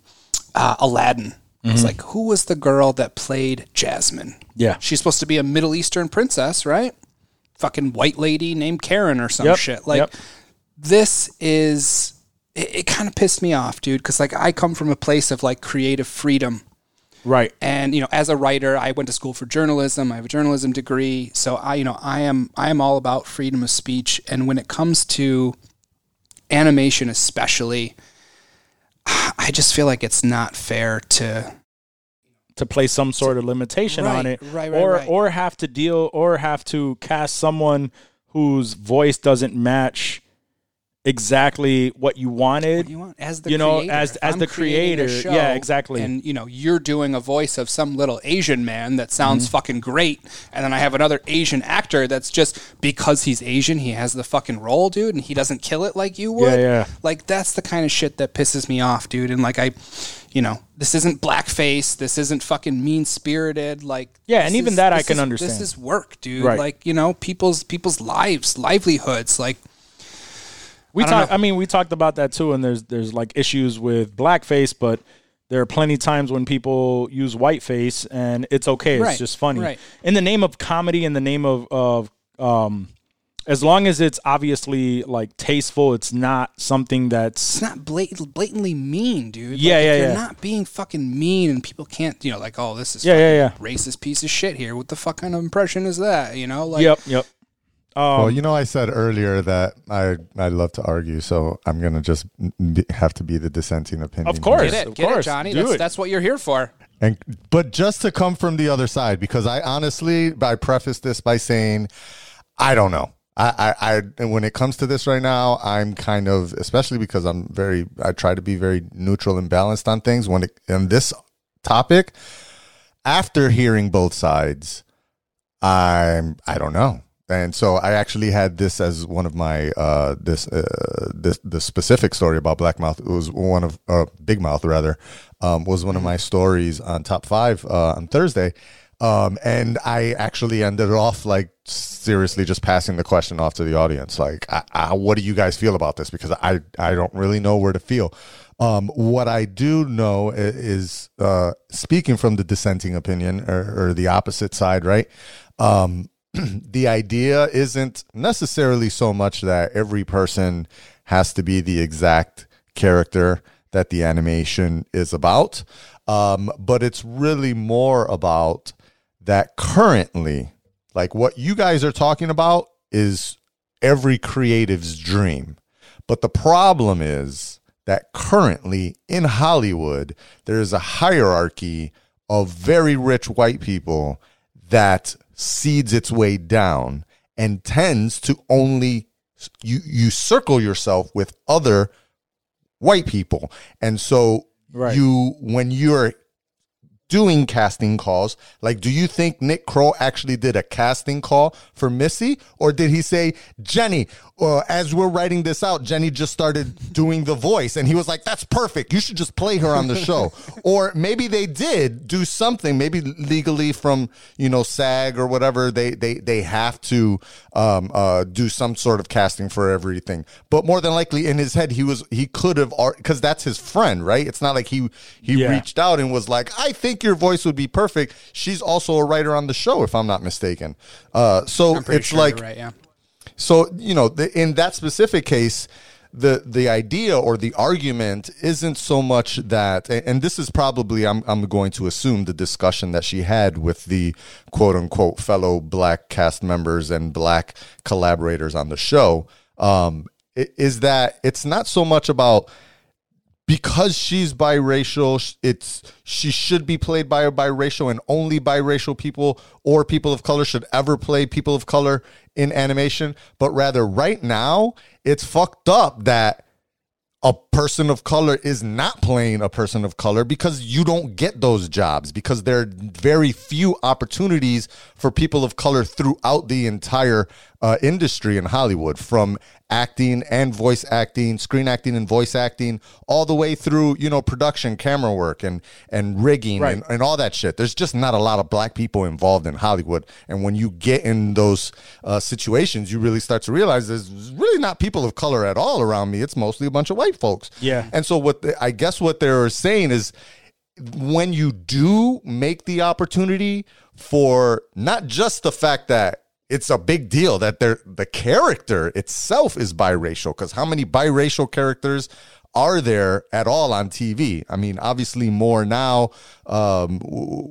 uh, aladdin I was like who was the girl that played jasmine Yeah. she's supposed to be a middle eastern princess right fucking white lady named karen or some Yep, shit. Like yep. this is it, it kind of pissed me off dude because like i come from a place of like creative freedom. Right. and you know as a writer i went to school for journalism. I have a journalism degree. So i you know i am i am all about freedom of speech. And when it comes to animation especially i just feel like it's not fair to to place some sort of limitation on it right, right, or right. or have to deal or have to cast someone whose voice doesn't match exactly what you wanted what you want as the You know, creator, as- as I'm the creator, yeah, exactly. and you know you're doing a voice of some little asian man that sounds Mm-hmm. fucking great and then i have another asian actor that's just because he's asian he has the fucking role dude and he doesn't kill it like you would Yeah, yeah. like that's the kind of shit that pisses me off dude and like i you know this isn't blackface this isn't fucking mean spirited like Yeah, and even is- that I can is- understand. this is work dude Right. like you know people's people's lives livelihoods like we I talk i mean we talked about that too and there's there's like issues with blackface but there are plenty of times when people use whiteface and it's okay it's Right, just funny right. in the name of comedy in the name of of um as long as it's obviously like tasteful it's not something that's it's not blatant, blatantly mean, dude. Yeah, like, yeah, if You're yeah. not being fucking mean, and people can't, you know, like, oh, this is Yeah, yeah, fucking racist piece of shit here. What the fuck kind of impression is that? You know, like, yep yep um, well, you know, I said earlier that I I love to argue, so I'm gonna just have to be the dissenting opinion. Of course. get it, Of get course, it, Johnny. do That's it. that's what you're here for. And but just to come from the other side, because I honestly, I preface this by saying, I don't know. I, I, I, and when it comes to this right now, I'm kind of, especially because I'm very, I try to be very neutral and balanced on things. When it, on this topic, after hearing both sides, I'm, I don't know. And so I actually had this as one of my uh, this uh, this the specific story about Black Mouth. It was one of uh, Big Mouth rather um, was one of my stories on top five uh, on Thursday, um, and I actually ended off like seriously just passing the question off to the audience, like, I, I, "What do you guys feel about this?" Because I I don't really know where to feel. Um, what I do know is uh, speaking from the dissenting opinion or, or the opposite side, right? Um, the idea isn't necessarily so much that every person has to be the exact character that the animation is about. Um, but it's really more about that currently, like what you guys are talking about is every creative's dream. But the problem is that currently in Hollywood, there is a hierarchy of very rich white people that seeds its way down and tends to only you you circle yourself with other white people. And so Right. you when you're doing casting calls, like do you think Nick Kroll actually did a casting call for Missy or did he say, "Jenny, uh, as we're writing this out, Jenny just started doing the voice and he was like, "That's perfect. You should just play her on the show." or maybe they did do something, maybe legally from, you know, SAG or whatever, they they they have to um uh do some sort of casting for everything. But more than likely in his head he was he could have cuz that's his friend, right? It's not like he he Yeah. reached out and was like, "I think your voice would be perfect." She's also a writer on the show if I'm not mistaken. Uh so it's sure like right. Yeah. so you know, the, in that specific case, the the idea or the argument isn't so much that, and and this is probably I'm I'm going to assume the discussion that she had with the quote unquote fellow black cast members and black collaborators on the show. Um, is that it's not so much about because she's biracial, it's she should be played by a biracial, and only biracial people or people of color should ever play people of color in animation. But rather, right now, it's fucked up that a person of color is not playing a person of color because you don't get those jobs because there are very few opportunities for people of color throughout the entire uh, industry in Hollywood from acting and voice acting, screen acting and voice acting, all the way through, you know, production, camera work and, and rigging Right. and, and all that shit. There's just not a lot of black people involved in Hollywood. And when you get in those uh, situations, you really start to realize there's really not people of color at all around me. It's mostly a bunch of white folks. Yeah. And so what the, I guess what they're saying is when you do make the opportunity for not just the fact that it's a big deal that they're, the character itself is biracial because how many biracial characters are there at all on TV? I mean, obviously more now um,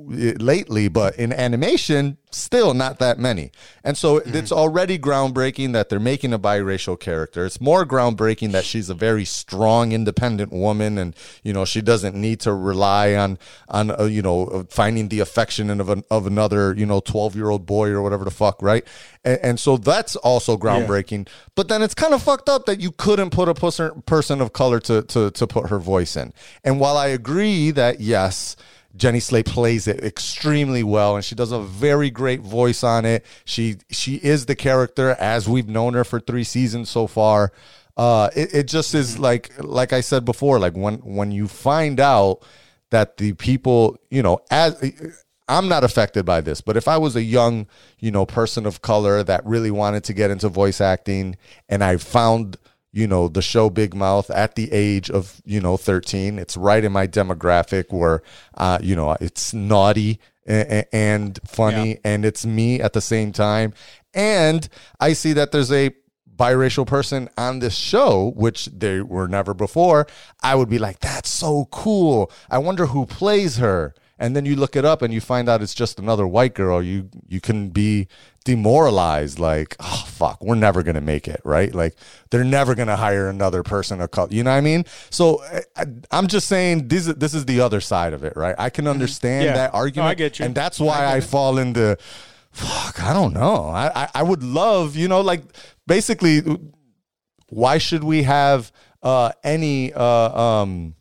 lately, but in animation, still not that many. And so it's already groundbreaking that they're making a biracial character. It's more groundbreaking that she's a very strong, independent woman, and you know she doesn't need to rely on on uh, you know finding the affection of an, of another you know twelve year old boy or whatever the fuck, right? And, and so that's also groundbreaking. But then it's kind of fucked up that you couldn't put a person person of color to to to put her voice in. And while I agree that yes. Jenny Slate plays it extremely well, and she does a very great voice on it. She she is the character as we've known her for three seasons so far. Uh, it, it just is like like I said before, like when when you find out that the people, you know, as I'm not affected by this, but if I was a young, you know, person of color that really wanted to get into voice acting, and I found you know, the show Big Mouth at the age of, you know, 13. It's right in my demographic where, uh, you know, it's naughty and, and funny and it's me at the same time. And I see that there's a biracial person on this show, which they were never before. I would be like, that's so cool. I wonder who plays her. And then you look it up and you find out it's just another white girl. You you can be demoralized, like, oh fuck, we're never gonna make it, right? Like they're never gonna hire another person of color. You know what I mean? So I, I'm just saying this is this is the other side of it, right? I can understand Yeah. that No, I argument, get you. and that's why I, fall into. Fuck, I don't know. I, I I would love, you know, like basically, why should we have uh, any uh, um,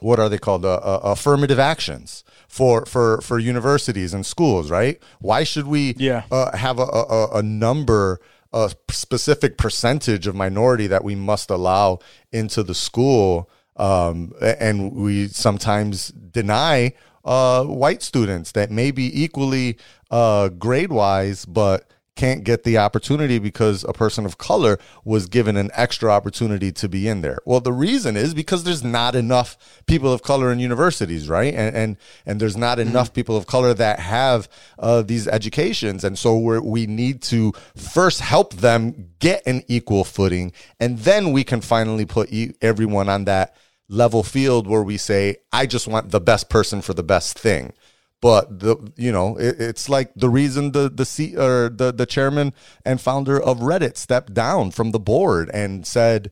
what are they called uh, uh, affirmative actions for for for universities and schools right why should we Yeah. uh, have a, a, a number a specific percentage of minority that we must allow into the school um, and we sometimes deny uh, white students that may be equally uh, grade wise but can't get the opportunity because a person of color was given an extra opportunity to be in there. Well, the reason is because there's not enough people of color in universities, right? And and and there's not enough people of color that have uh, these educations, and so we we need to first help them get an equal footing, and then we can finally put e- everyone on that level field where we say, I just want the best person for the best thing. But the you know it, it's like the reason the the C, or the the chairman and founder of Reddit stepped down from the board and said,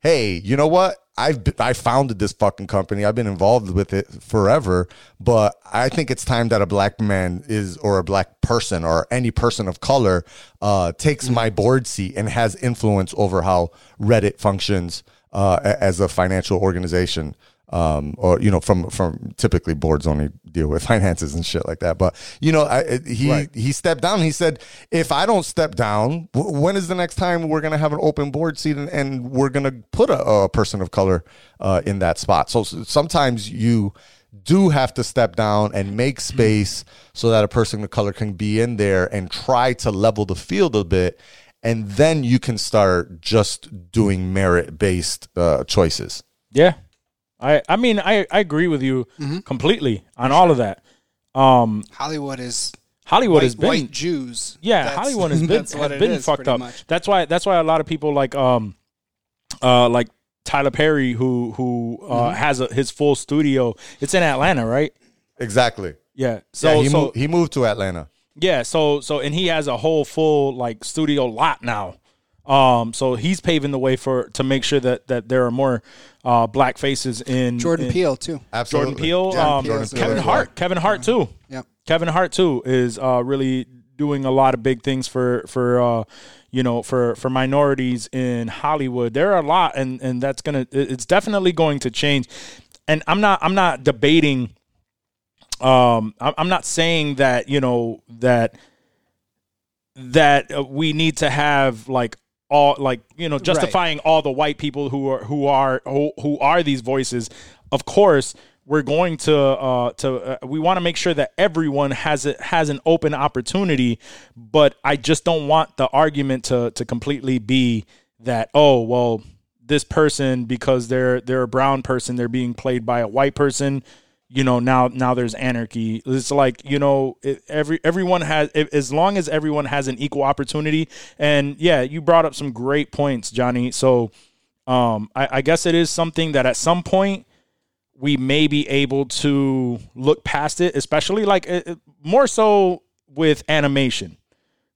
"Hey, you know what? I've I founded this fucking company. I've been involved with it forever, but I think it's time that a black man is or a black person or any person of color uh, takes my board seat and has influence over how Reddit functions uh, as a financial organization." Um, or you know, from from typically boards only deal with finances and shit like that. But you know, I, he Right. he stepped down. He said, if I don't step down, w- when is the next time we're gonna have an open board seat and, and we're gonna put a, a person of color uh, in that spot? So s- sometimes you do have to step down and make space so that a person of color can be in there and try to level the field a bit. And then you can start just doing merit based uh, choices. Yeah. I I mean I I agree with you completely on all of that. Um Hollywood is Hollywood white, has been white Jews. Yeah, That's- Hollywood has been has been is, fucked up. much. That's why that's why a lot of people like um uh like Tyler Perry who who uh Mm-hmm. has a, his full studio. It's in Atlanta, right? Exactly. Yeah. So yeah, he, so moved, he moved to Atlanta. yeah, so so and he has a whole full like studio lot now. Um so he's paving the way for to make sure that that there are more uh black faces in Jordan in- Peele too. Absolutely. Jordan Peele, Jordan um, Peele's Kevin really Hart, Kevin Hart too. Yep. Kevin Hart too is uh, really doing a lot of big things for for uh, you know for for minorities in Hollywood. There are a lot, and and that's gonna it's definitely going to change. And I'm not I'm not debating. Um, I'm I'm not saying that you know that that uh, we need to have like all like you know justifying all the white people who are who are who, who are these voices. Of course we're going to uh to uh, we want to make sure that everyone has a, has an open opportunity but i just don't want the argument to to completely be that oh well this person because they're they're a brown person they're being played by a white person you know now now there's anarchy. It's like you know every everyone has as long as everyone has an equal opportunity and yeah you brought up some great points johnny. So um i, I guess it is something that at some point we may be able to look past it especially like it, more so with animation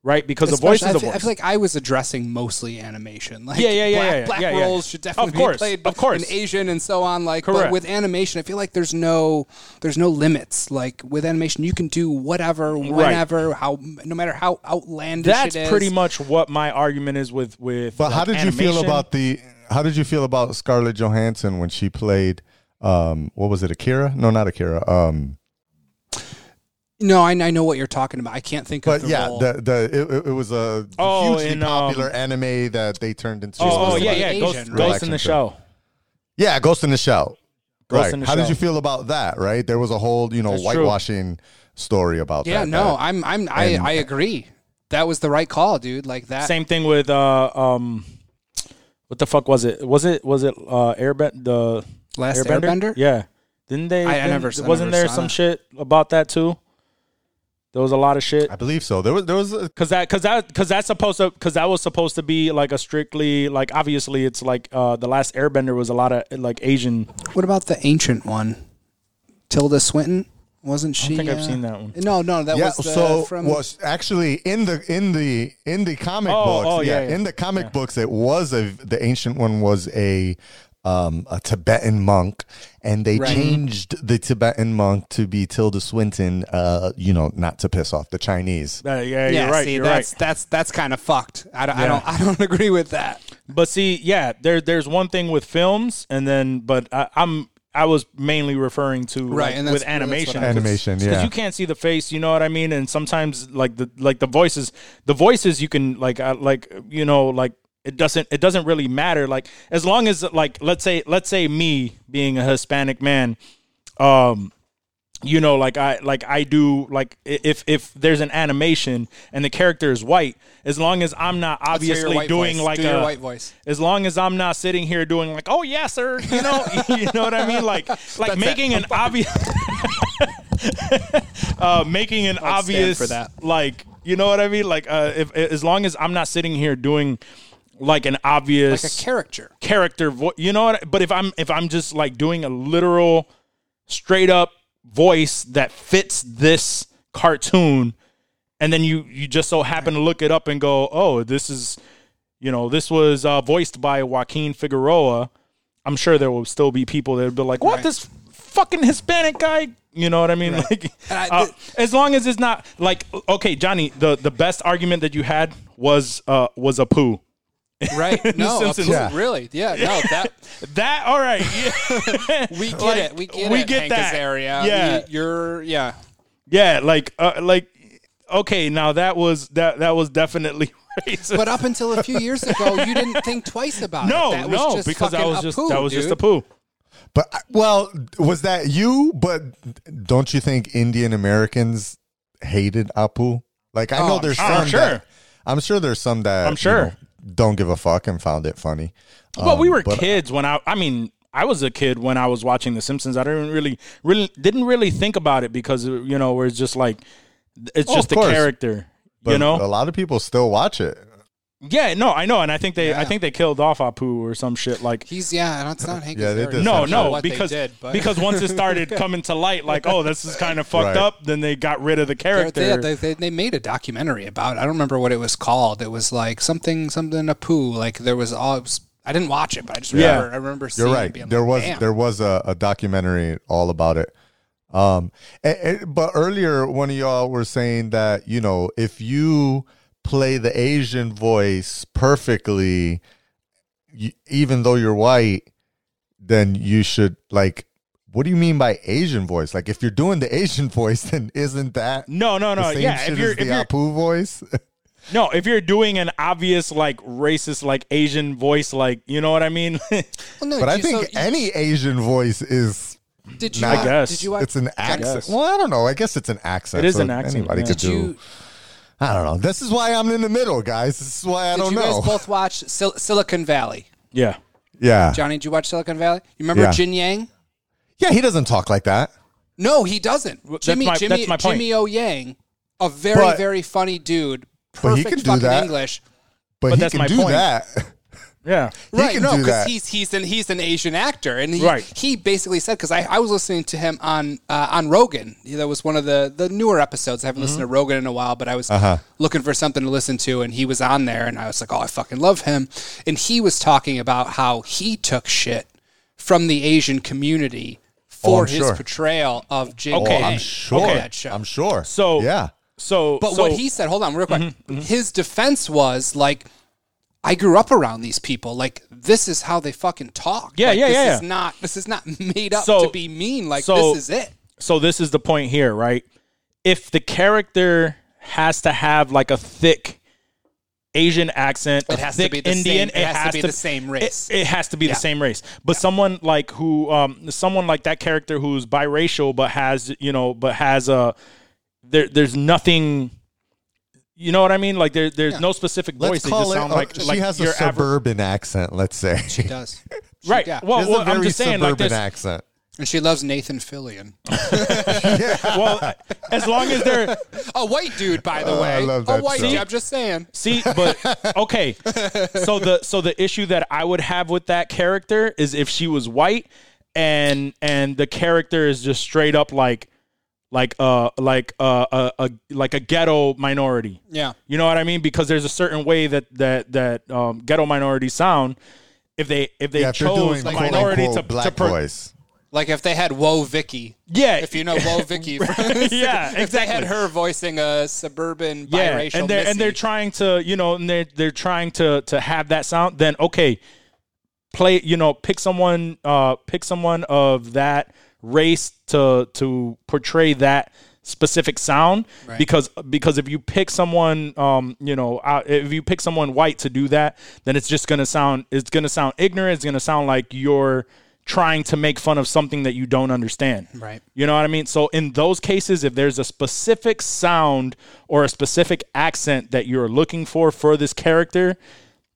right because the voice is I the feel, I voice feel like I was addressing mostly animation. Like Yeah, yeah, yeah, Black, yeah, black yeah, yeah. roles should definitely Of course, be played, of but course. an Asian and so on. Like, Correct. but with animation, I feel like there's no there's no limits. Like with animation, you can do whatever, whenever, how no matter how outlandish that's it is. pretty much what my argument is with with But how like, did you feel about the? How did you feel about Scarlett Johansson when she played? Um, what was it, Akira? No, not Akira. Um, No, I, I know what you're talking about. I can't think but of the But yeah, role. the the it- it, it was a Oh, hugely in, um, popular anime that they turned into. Oh, oh yeah, yeah, Asian, Ghost, right? Ghost in the Action Shell. yeah, Ghost in the Shell. Ghost right. in the How did you feel about that? Right, there was a whole you know That's true. whitewashing story about yeah, that. Yeah, no, that- I'm I'm I, and- I agree. That was the right call, dude. Like that. Same thing with uh um, what the fuck was it? Was it was it uh Airbend the Last Airbender? Yeah, didn't they? I- I didn't- never- I wasn't never there saw some that. shit about that too? There was a lot of shit. I believe so. There was there was Cause that, cause that, cause that's supposed to, cause that was supposed to be like a strictly, like obviously it's like uh the last Airbender was a lot of like Asian. What about the ancient one? Tilda Swinton? Wasn't she? I think I've uh, seen that one. No, no, that yeah. was the, so from. was actually in the in the in the comic Oh, books. oh, yeah, yeah, yeah. in the comic books, it was a the ancient one was a um a Tibetan monk, and they Right. changed the Tibetan monk to be Tilda Swinton. Uh, you know, not to piss off the Chinese. Uh, yeah, yeah, you're right. see, you're that's right. that's that's kind of fucked. I don't, I don't, I don't agree with that. But see, yeah, there, there's one thing with films, and then, but I, I'm, I was mainly referring to Right, like, and with that's- that's animation, I- Animation, because yeah. you can't see the face. You know what I mean? And sometimes, like the like the voices, the voices you can like uh, like you know like it doesn't it doesn't really matter. Like as long as like let's say let's say me being a Hispanic man, um, you know like i like i do like if if there's an animation and the character is white as long as i'm not Let's hear your obviously doing voice. like Do a white voice. as long as i'm not sitting here doing like oh yeah sir you know you know what i mean like like That's making it. an obvious uh making an stand obvious for that. like you know what i mean like uh if as long as i'm not sitting here doing like an obvious Like a character. character vo- you know what? But if i'm if i'm just like doing a literal straight up voice that fits this cartoon and then you you just so happen to look it up and go oh this is you know this was uh, voiced by joaquin figueroa i'm sure there will still be people that would be like what Right. this fucking hispanic guy? You know what i mean? Like And I- uh, as long as it's not like okay johnny the the best argument that you had was uh was Apu Right? No, Simpsons. Yeah. really. Yeah, no, that that all right yeah. we get Like, it. We get we it. get Hank that. Azaria. Yeah. You- you're yeah. Yeah, like uh, like okay, now that was that that was definitely racist. But up until a few years ago, you didn't think twice about no, it. That was no, because that was just poo, that was just Apu. But well, was that you? But don't you think Indian Americans hated Apu? Like I know I'm there's sure. some I'm sure. that I'm sure there's some that I'm you sure. know, don't give a fuck and found it funny. well, we Um, were kids when I I mean, I was a kid when I was watching The Simpsons. I didn't really really didn't really think about it because you know, where it's just like it's Oh, just the course. character. But you know? a lot of people still watch it. Yeah, no, I know, and I think they I think they killed off Apu or some shit like He's yeah, and it's not Hank Yeah, they Azaria. did no, don't no, what they because did, but- because once it started coming to light, like, oh, this is kind of fucked Right. up, then they got rid of the They're- character. They, they, they, they made a documentary about. it. I don't remember what it was called. It was like something something Apu. Like there was all. It was, I didn't watch it, but I just Yeah. remember. I remember seeing. You're it right. being There like, was "Damn." there was a, a documentary all about it. Um, a- a- but earlier one of y'all were saying that you know if you play the Asian voice perfectly, you, even though you're white, then you should like. What do you mean by Asian voice? Like if you're doing the Asian voice, then isn't that no, no, the no. same Yeah, shit if you're as the if you're Apu voice? No, if you're doing an obvious like racist like Asian voice, like you know what I mean. Well, no, but I you- think so you- any Asian voice is Did you? I uh, guess. Did you watch? it's an accent. guess. Well, I don't know. I guess it's an accent. It is so an accent, Anybody yeah. could Did do. you? I don't know. This is why I'm in the middle, guys. This is why I Did don't know. You know. guys both watch Sil- Silicon Valley? yeah, yeah, Johnny, did you watch Silicon Valley? You remember Yeah. Jin Yang? yeah. He doesn't talk like that. No, he doesn't. that's Jimmy, my- Jimmy, that's my point. Jimmy O Yang, a very, But- very funny dude. But he Perfect can do fucking that. English. But, But he that's can my do point. that. yeah. He right, can no, because he's he's an he's an Asian actor, and he Right. he basically said because I, I was listening to him on uh, on Rogan. That was one of the the newer episodes. I haven't listened to Rogan in a while, but I was Uh-huh. looking for something to listen to, and he was on there, and I was like, oh, I fucking love him. And he was talking about how he took shit from the Asian community for Oh, his sure. portrayal of Jin Okay. Oh, I'm sure. on that show. I'm sure. So- yeah, So, But so, what he said, hold on, real quick. Mm-hmm, His defense was like, I grew up around these people. Like, this is how they fucking talk. Yeah, Like, yeah, this yeah, Is yeah. not this is not made up So- to be mean. Like, so- this is it. so this is the point here, right? If the character has to have like a thick Asian accent, It has to be the Indian, same- it has to be the same race. It, it has to be Yeah. the same race. But someone like who, um, someone like that character who's biracial but has, you know, but has a, there, there's nothing. You know what I mean? Like there, there's no specific voice. let's They call just it. sound like she like has a your average- suburban accent. Let's say. She does. She- right? yeah. Well, well a very I'm just saying, like suburban this. accent. and she loves Nathan Fillion. Well, as long as they're A white dude, by the Oh, way. I love a that white show. dude. I'm just saying. See, but okay. So the so the issue that I would have with that character is if she was white and and the character is just straight up like like uh like uh, a, a like a ghetto minority. Yeah. You know what I mean? Because there's a certain way that that that um, ghetto minorities sound. If they if they Yeah, if they're chose doing a quote minority to, black to pro- voice. Like if they had Woah Vicky. yeah, If you know Woe Vicky. yeah, If they had her voicing a suburban yeah, biracial and they're and they're trying to you know and they're they're trying to to have that sound. Then okay, play you know pick someone uh pick someone of that race to to portray that specific sound Right. because because if you pick someone um you know uh, if you pick someone white to do that then it's just gonna sound it's gonna sound ignorant it's gonna sound like you're trying to make fun of something that you don't understand. Right. You know what I mean? So in those cases, if there's a specific sound or a specific accent that you're looking for for this character,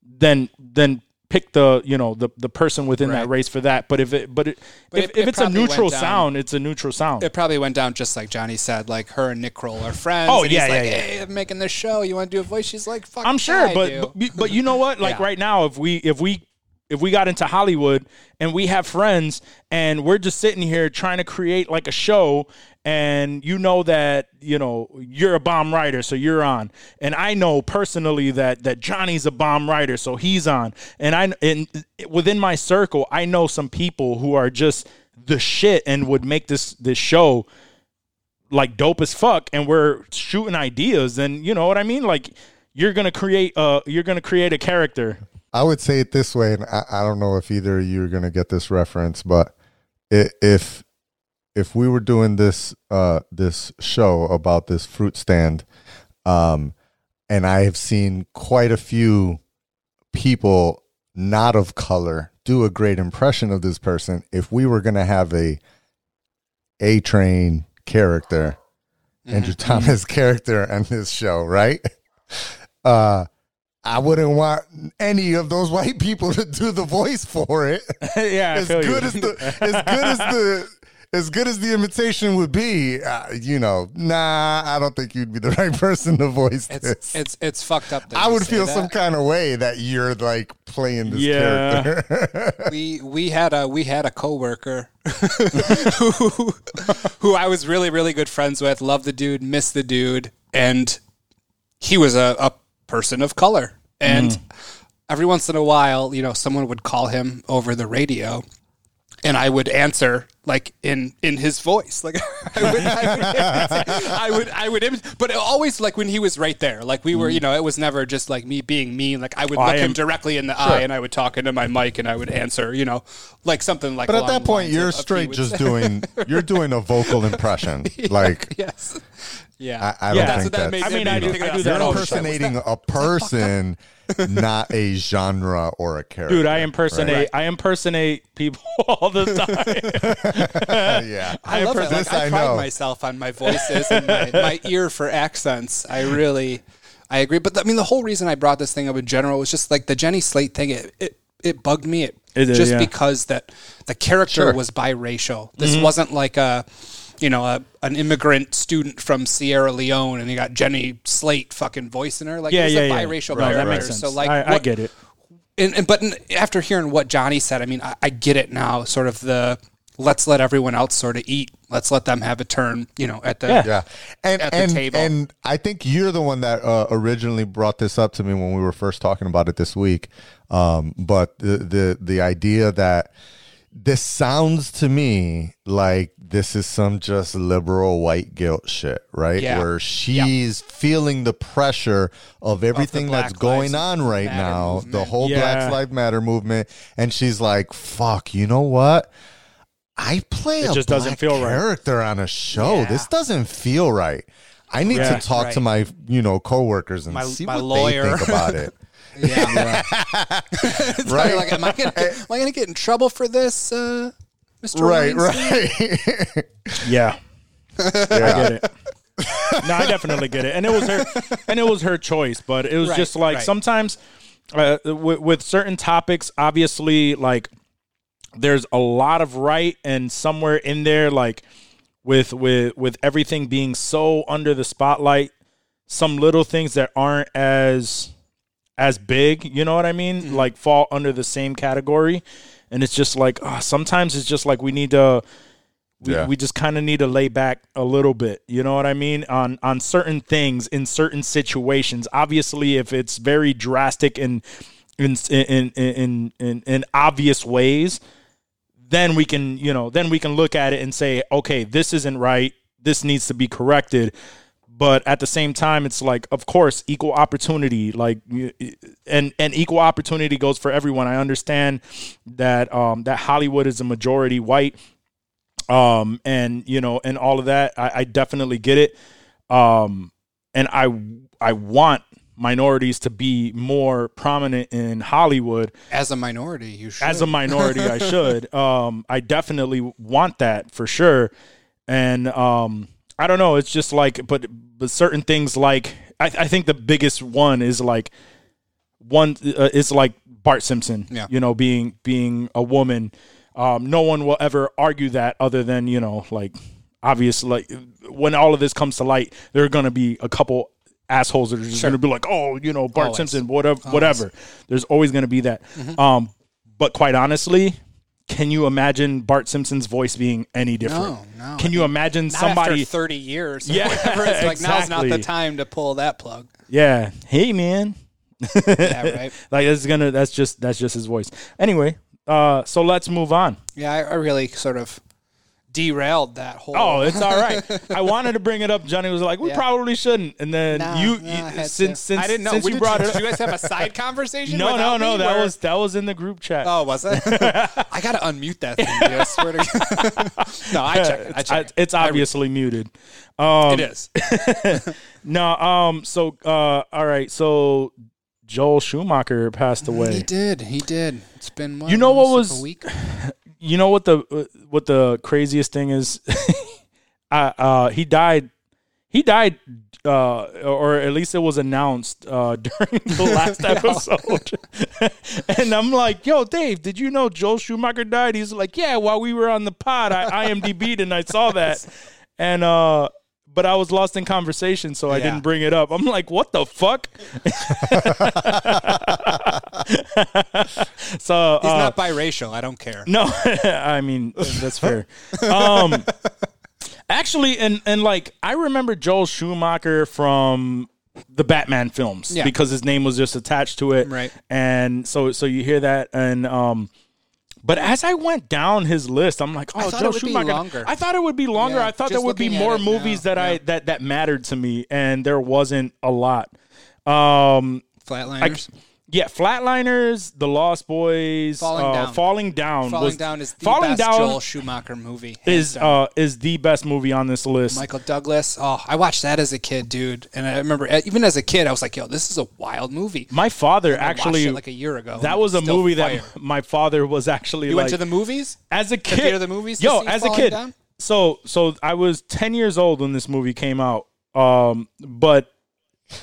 then then pick the you know the the person within that race for that. But if it but, it, But if, it- if it it's a neutral sound, it's a neutral sound. It probably went down just like Johnny said, like her and Nick Kroll are friends. Oh, and yeah, he's like, yeah, yeah. Hey, I'm making this show. You want to do a voice? She's like, fuck. I'm sure, yeah, but, but but you know what? Like Yeah. right now, if we if we if we got into Hollywood and we have friends and we're just sitting here trying to create like a show and you know that you know you're a bomb writer so you're on. And I know personally that that Johnny's a bomb writer so he's on. And I and within my circle I know some people who are just the shit and would make this this show like dope as fuck and we're shooting ideas and you know what I mean? Like you're gonna create uh you're gonna create a character I would say it this way, and I, I don't know if either of you are going to get this reference, but i- if if we were doing this uh, this show about this fruit stand, um, and I have seen quite a few people not of color do a great impression of this person. If we were going to have a A Train character, Andrew Thomas character on this show, right? Uh, I wouldn't want any of those white people to do the voice for it. yeah as feel good you. as the as good as the as good as the imitation would be, uh, you know, nah, I don't think you'd be the right person to voice it's this. it's it's fucked up. That I would feel that. some kind of way that you're like playing this Yeah. character. we we had a we had a coworker who who I was really really good friends with. Loved the dude, missed the dude, and he was a, a person of color. And Mm. every once in a while, you know, someone would call him over the radio. And I would answer like in in his voice, like I would, I would, I would, I would, im- but always like when he was right there, like we were, you know, it was never just like me being mean. Like I would Mm. I look him directly in the eye, and I would talk into my mic, and I would answer, you know, like something like. but at that point, you're of- of he straight just say. doing you're doing a vocal impression. Like yes, yeah. I, I don't Yeah. Think what that that's I mean, me I do- think I of do that. that you're all the time. impersonating a person, not a genre or a character. dude I impersonate Right. I impersonate people all the time yeah. I love it. This Like, I, I pride know. myself on my voices and my, my ear for accents. I really, I agree. But I mean, the whole reason I brought this thing up in general was just like the Jenny Slate thing. It it, it bugged me. It, It did, just yeah. because that the character Sure. was biracial. This Mm-hmm. wasn't like a. You know, a, an immigrant student from Sierra Leone, and you got Jenny Slate fucking voicing her. Like, yeah it was yeah a yeah biracial no, that character. makes sense So, like, I, I what- get it and, and but n- after hearing what Johnny said, I mean, I, I get it now. Sort of the let's let everyone else sort of eat. Let's let them have a turn. You know, at the Yeah. Yeah, and at the and table. and I think you're the one that uh, originally brought this up to me when we were first talking about it this week. Um, but the the the idea that this sounds to me like this is some just liberal white guilt shit, right? Yeah. Where she's feeling the pressure of everything that's going Lives on right Matter now, the whole Yeah. Black Lives Matter movement, and she's like, "Fuck, you know what?" I play It a just doesn't black feel right. character on a show. Yeah. This doesn't feel right. I need Yeah. to talk Right. to my, you know, coworkers and My- see my what lawyer. they think about it. yeah. Right. like, am I gonna am I gonna get in trouble for this, uh, Mr. right, Weinstein? right. yeah I get it. no, I definitely get it, and it was her, and it was her choice. But it was Right, just like right. sometimes uh, with, with certain topics, obviously, like there's a lot of right, and somewhere in there, like with with with everything being so under the spotlight, some little things that aren't as as big, you know what I mean? Mm-hmm. Like fall under the same category, and it's just like uh, sometimes it's just like we need to we, Yeah. we just kind of need to lay back a little bit you know what i mean on on certain things in certain situations obviously if it's very drastic and in in in in, in, in obvious ways then we can you know then we can look at it and say okay this isn't right. This needs to be corrected. But at the same time it's like of course equal opportunity. Like and and equal opportunity goes for everyone. I understand that um that hollywood is a majority white um and you know and all of that. I, I definitely get it. Um and i i want minorities to be more prominent in Hollywood. As a minority, you should. As a minority, I should. Um, I definitely want that for sure. And um, I don't know. It's just like, but but certain things like I, I think the biggest one is like one uh, is like Bart Simpson. Yeah. You know, being being a woman. Um, no one will ever argue that other than you know like obviously like when all of this comes to light, there are going to be a couple assholes that are just Sure. going to be like, oh, you know, Bart Always. Simpson, whatever, whatever. There's always going to be that. Um, but quite honestly, can you imagine Bart Simpson's voice being any different? No, no. Can you imagine Not somebody? after 30 years. or Yeah, whatever, it's like now's not the time to pull that plug. yeah, hey man, Yeah, right. like that's gonna that's just that's just his voice. Anyway, uh, so let's move on. Yeah, I, I really sort of derailed that whole. Oh, it's all right. I wanted to bring it up. Johnny was like, "We Yeah. probably shouldn't," and then Nah, you, nah, I you since to. since I didn't know. since We you did- brought it Did up. you guys have a side conversation? No, no, no. me, That where- was that was in the group chat. Oh, was it? I gotta unmute that thing. Dude, I swear to God. no, I check it. I it's, check it. it's obviously muted. Um, It is. No, um. So, uh, all right. So, Joel Schumacher passed away. He did. He did. It's been what, You know what was- a week? You know what the uh, what the craziest thing is? uh, uh, he died. He died, uh, or at least it was announced uh, during the last episode. and I'm like, "Yo, Dave, did you know Joel Schumacher died?" He's like, "Yeah, while we were on the pod, I IMDb'd and I saw that." And uh, but I was lost in conversation, so I Yeah. didn't bring it up. I'm like, "What the fuck?" so He's uh, not biracial. I don't care. no, I mean that's fair. Um, actually, and and like I remember Joel Schumacher from the Batman films Yeah. because his name was just attached to it, Right. And so so you hear that, and um, but as I went down his list, I'm like, oh, thought it would be Schumacher. longer. I thought it would be longer. Yeah, I thought there would be more movies now, that I that that mattered to me, and there wasn't a lot. Um, Flatliners. Yeah, Flatliners, The Lost Boys, Falling uh, Down. Falling Down, Falling was, Down is the Falling best Down Joel Schumacher movie. is uh is the best movie on this list. Michael Douglas. Oh, I watched that as a kid, dude. And I remember even as a kid, I was like, "Yo, this is a wild movie." my father I watched actually it like a year ago. that was a movie fire. that my father was actually you like went to the movies. as a kid. theater the movies to Yo, as a kid. Down? So so I was 10 years old when this movie came out. Um but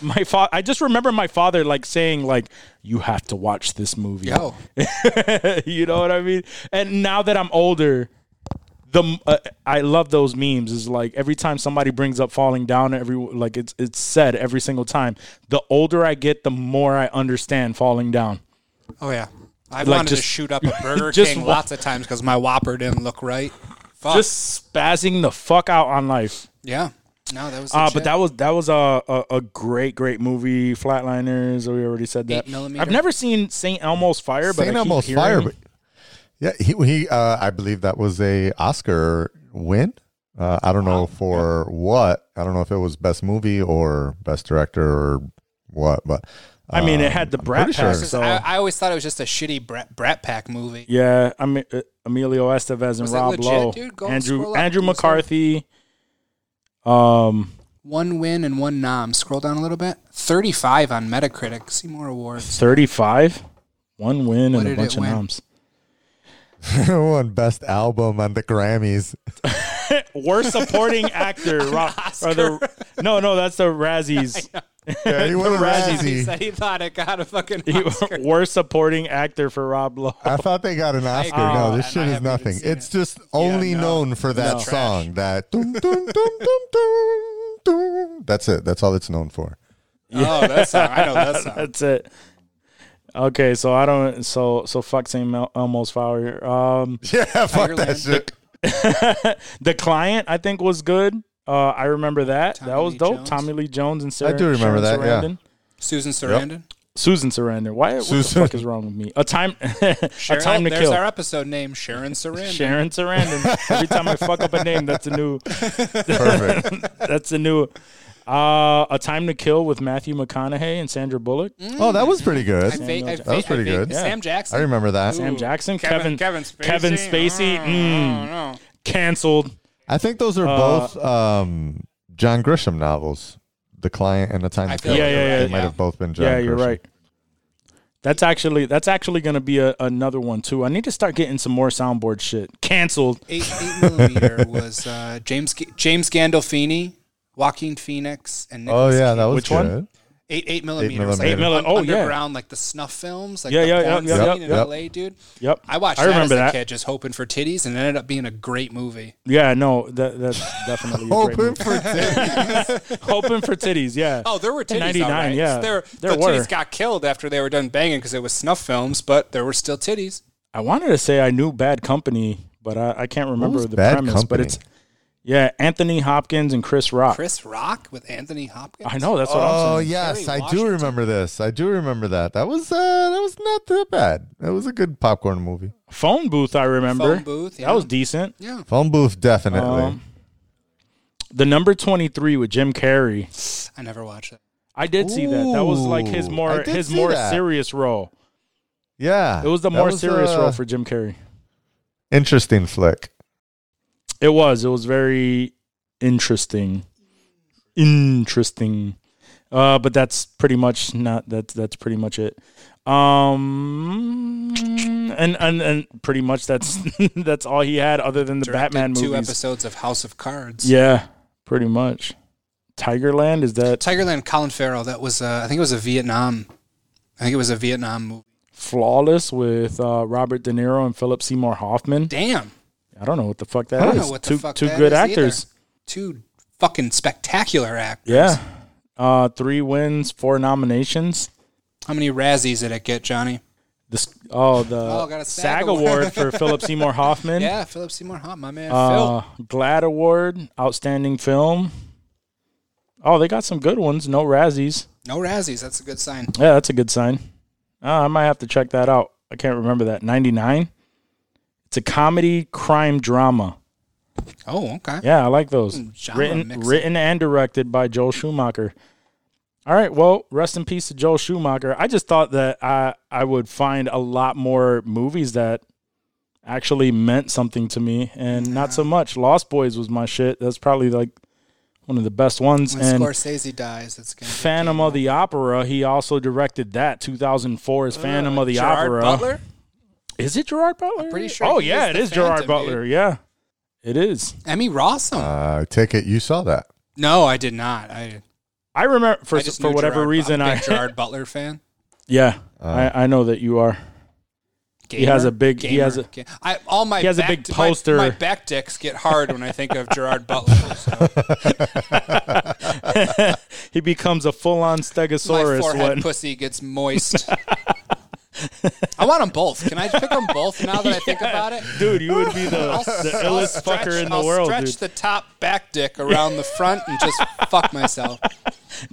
my father I just remember my father like saying like you have to watch this movie. Yo, you know what I mean? And now that I'm older, the uh, I love those memes. Is like every time somebody brings up falling down, every like it's it's said every single time. The older I get, the more I understand falling down. oh yeah. I Like, wanted to shoot up a Burger just King wa- lots of times because my Whopper didn't look right. Fuck. Just spazzing the fuck out on life. yeah. No, that was. Uh, but that was that was a, a a great great movie. Flatliners. We already said that. Eight millimeter. I've never seen Saint Elmo's Fire, but I Saint keep Elmo's hearing- Fire. But yeah, he he. Uh, I believe that was a Oscar win. Uh, I don't know for what. I don't know if it was best movie or best director or what. But I mean, it um, had the I'm Brat Pack. sure. So I, I always thought it was just a shitty Brat, Brat Pack movie. Yeah, I mean uh, Emilio Estevez and Was Rob legit, Lowe, dude? Go Andrew scroll. Andrew What's McCarthy. Um, One win and one nom. Scroll down a little bit. Thirty-five on Metacritic. See more awards. thirty five, one win What and a did bunch it of win? noms. won best album on the Grammys. Worst supporting actor, Rob, or the no, no, that's the Razzies. Yeah, he won a The Razzies. He Razzie. said he thought it got a fucking He- Oscar. worst supporting actor for Rob Lowe. I thought they got an Oscar. agree. no, this and shit I is haven't even nothing. seen It's it. just only no. known for that No. song. That dum, dum, dum, dum, dum, dum. That's it. That's all it's known for. Oh, that song. I know that song. That's it. Okay, so I don't. So so fuck St. Mel- Elmo's Fire. Um, Yeah, fuck that Tigerland. shit. the client I think was good. Uh, I remember that. that was Lee dope. Jones. Tommy Lee Jones and Sarah. I do remember Sharon that, yeah. Sarandon. Susan Sarandon. Susan Sarandon. Why? What the fuck is wrong with me? A time. a time to there's kill. our episode name, Sharon Sarandon. Sharon Sarandon. Every time I fuck up a name, that's a new. Perfect. That's a new. Uh, a time to kill with Matthew McConaughey and Sandra Bullock. Oh, that was pretty good. I va- I That was pretty I va- good. Yeah. Sam Jackson. I remember that. Sam Jackson, Kevin, Kevin, Kevin Spacey. Kevin Spacey. Oh, Mm. no. canceled. I think those are Uh, both um, John Grisham novels. the client and the time I to feel kill. like you're They right, might yeah. have both been. John yeah, you're Grisham. right. That's actually that's actually gonna be a, another one too. I need to start getting some more soundboard shit. Cancelled. Eight eight millimeter was uh, James G- James Gandolfini, Joaquin Phoenix, and Oh yeah, Cage. that was Which one? Eight eight millimeter. Eight was like millimeter. Eight milli- oh, yeah. underground, like the snuff films, like Yeah, the yeah, porn yeah, scene yeah, in yep. LA, dude. Yep. I watched I that remember as a that. kid, just hoping for titties, and it ended up being a great movie. Yeah, no, that that's definitely a great movie. for titties. Hoping for titties. Yeah. Oh, there were titties. 99, all right. yeah. there, There the were. titties got killed after they were done banging because it was snuff films, but there were still titties. I wanted to say I knew Bad Company, but I, I can't remember the Bad premise. But it's yeah, Anthony Hopkins and Chris Rock. Chris Rock with Anthony Hopkins. I know that's what Oh I'm saying. Oh yes, Kerry I do Washington. remember this. I do remember that. That was uh, that was not that bad. That was a good popcorn movie. Phone booth. I remember. Phone booth, yeah. That was decent. Yeah, Phone booth, definitely. Um, the number twenty three with Jim Carrey. I never watched it. I did see that. That was like his Ooh, more did his see more that. serious role. yeah, It was the that more serious uh, role for Jim Carrey. interesting flick. It was. It was very interesting. Interesting. Uh, but that's pretty much not that's that's pretty much it. Um and and, and pretty much that's that's all he had other than the Directed Batman two episodes of House of Cards. Yeah, pretty much. Tigerland is that Tigerland, Colin Farrell. That was, uh, I think it was a Vietnam. I think it was a Vietnam movie. flawless with uh, Robert De Niro and Philip Seymour Hoffman. Damn, I don't know what the fuck that I don't is. know what the two fuck two that good is actors. two fucking spectacular actors. Yeah. Uh, three wins, four nominations. How many Razzies did it get, Johnny? This oh the Oh, got a SAG, SAG award award. for Philip Seymour Hoffman. Yeah, Philip Seymour Hoffman, my man Uh, Phil. GLAD award, outstanding film. Oh, they got some good ones. No Razzies. No Razzies. That's a good sign. Yeah, that's a good sign. Uh, I might have to check that out. I can't remember that. Ninety nine. It's a comedy crime drama. Oh, okay. Yeah, I like those. Hmm, genre Written, mixing. written and directed by Joel Schumacher. All right, well, rest in peace to Joel Schumacher. I just thought that I I would find a lot more movies that actually meant something to me, and not so much. Lost Boys was my shit. That's probably like one of the best ones. When and Scorsese dies, it's gonna Phantom of the Opera, he also directed that. 2004 is Phantom of the Gerard Opera. Butler. Is it Gerard Butler? pretty sure Oh yeah, is it the is Gerard Phantom, Butler. Yeah, it is. Emmy Rossum. Uh, I take it you saw that. no, I did not. I, I remember for I just for whatever Gerard, reason I'm a I big Gerard Butler fan. yeah Uh, I, I know that you are. He has a big- he has a- Ga- I, all my he has a back, big poster. My, back dicks get hard when I think of Gerard Butler. So he becomes a full on stegosaurus. my Stegosaurus forehead when pussy gets moist. I want them both. Can I pick them both now that I think about it? dude, you would be the, the I'll illest stretch, fucker in the I'll world, stretch dude. the top back dick around the front and just fuck myself.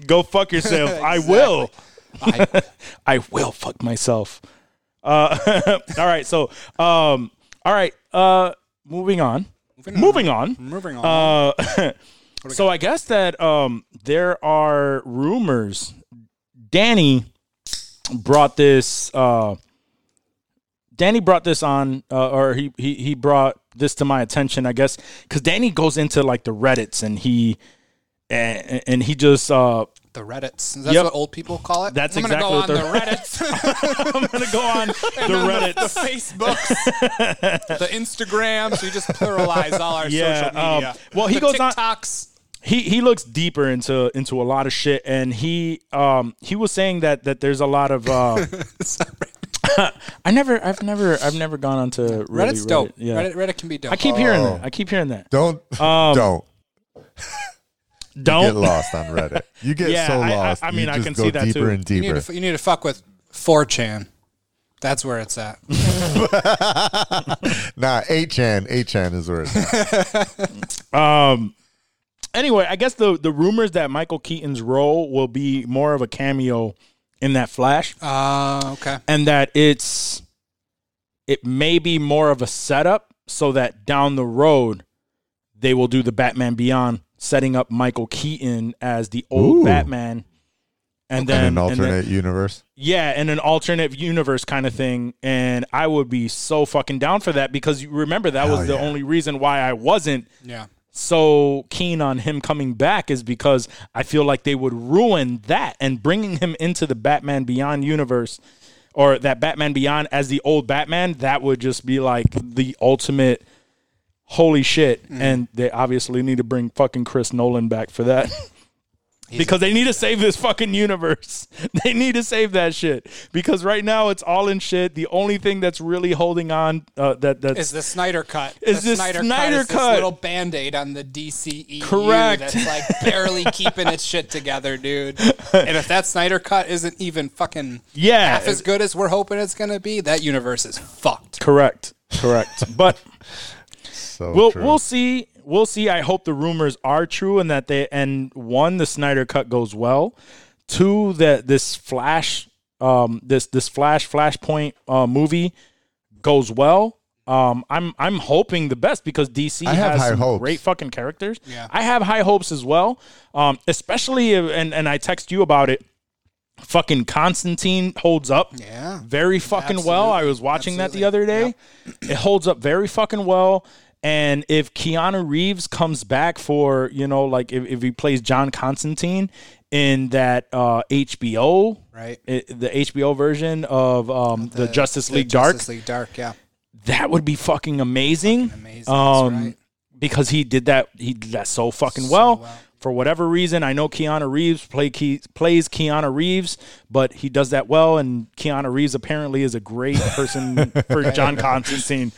Go fuck yourself. I will. I, I will fuck myself. Uh, all right, so um, all right, uh, moving on. Moving on. moving on. Uh, so I guess that um, there are rumors. Danny brought this. Uh, Danny brought this on, uh, or he, he he brought this to my attention. I guess because Danny goes into like the Reddit's and he and, and he just uh, the Reddits. Is that Yep. what old people call it? That's I'm exactly gonna go they're- on the Reddits. I'm gonna go on the Reddit, the. Facebooks, the Instagrams. We just pluralize all our Yeah, social um, media. well, he the goes on- TikToks. He he looks deeper into into a lot of shit and he um he was saying that that there's a lot of uh I never I've never I've never gone onto really Reddit's dope. Reddit. Yeah. Reddit, Reddit can be dope. I keep hearing Oh. that. I keep hearing that. Don't Um, don't get Don't get lost on Reddit. You get Yeah, so I- I- lost. I you mean, I just can go see that deeper too. and you need, deeper. to, f- you need to fuck with 4chan. That's where it's at. nah, 8chan, 8chan is where it's at. um anyway, I guess the the rumors that Michael Keaton's role will be more of a cameo in that Flash Uh, okay. and that it's it may be more of a setup so that down the road they will do the Batman Beyond, setting up Michael Keaton as the old Ooh. Batman, and In then an and then- alternate universe. yeah, in an alternate universe kind of thing. And I would be so fucking down for that because you remember that was the yeah. only reason why I wasn't Yeah. So keen on him coming back is because I feel like they would ruin that and bringing him into the Batman Beyond universe or that Batman Beyond as the old Batman, that would just be like the ultimate holy shit. Mm. And they obviously need to bring fucking Chris Nolan back for that. because they need to save this fucking universe. They need to save that shit because right now it's all in shit. The only thing that's really holding on uh, that that's the Snyder cut? Is the the Snyder, Snyder cut? Is this cut. little band aid on the DCEU Correct. That's like barely keeping its shit together, dude. And if that Snyder cut isn't even fucking Yeah. half as good as we're hoping it's gonna be, that universe is fucked. correct, correct. but So we'll true. we'll see. We'll see. I hope the rumors are true and that they and one the Snyder cut goes well. Two that this Flash, um, this this Flash Flashpoint uh, movie goes well. Um, I'm I'm hoping the best because DC I have has high hopes. great fucking characters. Yeah. I have high hopes as well. Um, especially if, and and I text you about it. Fucking Constantine holds up Yeah. very fucking well. I was watching that the other day. It holds up very fucking well. And if Keanu Reeves comes back for, you know, like if, if he plays John Constantine in that uh, HBO, Right. it, the HBO version of um, the, Justice The League Dark, Justice League Dark, yeah. that would be fucking amazing. amazing, that's Um, right. because he did that. He did that so fucking well. well. For whatever reason, I know Keanu Reeves play Ke- plays Keanu Reeves, but he does that well. And Keanu Reeves apparently is a great person for John Constantine.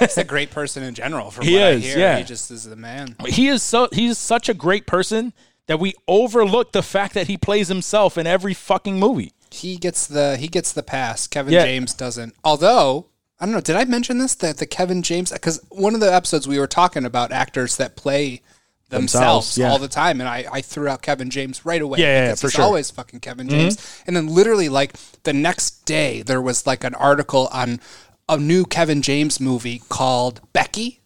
He's a great person in general. From He what is, I hear, yeah. he just is the man. He is so he's such a great person that we overlook the fact that he plays himself in every fucking movie. He gets the he gets the pass. Kevin Yeah. James doesn't. Although I don't know, did I mention this that the Kevin James because one of the episodes we were talking about actors that play themselves, Themselves, yeah. all the time, and I, I threw out Kevin James right away. Yeah, yeah, for sure. Mm-hmm. always fucking Kevin James. And then literally like the next day there was like an article on a new Kevin James movie called Becky.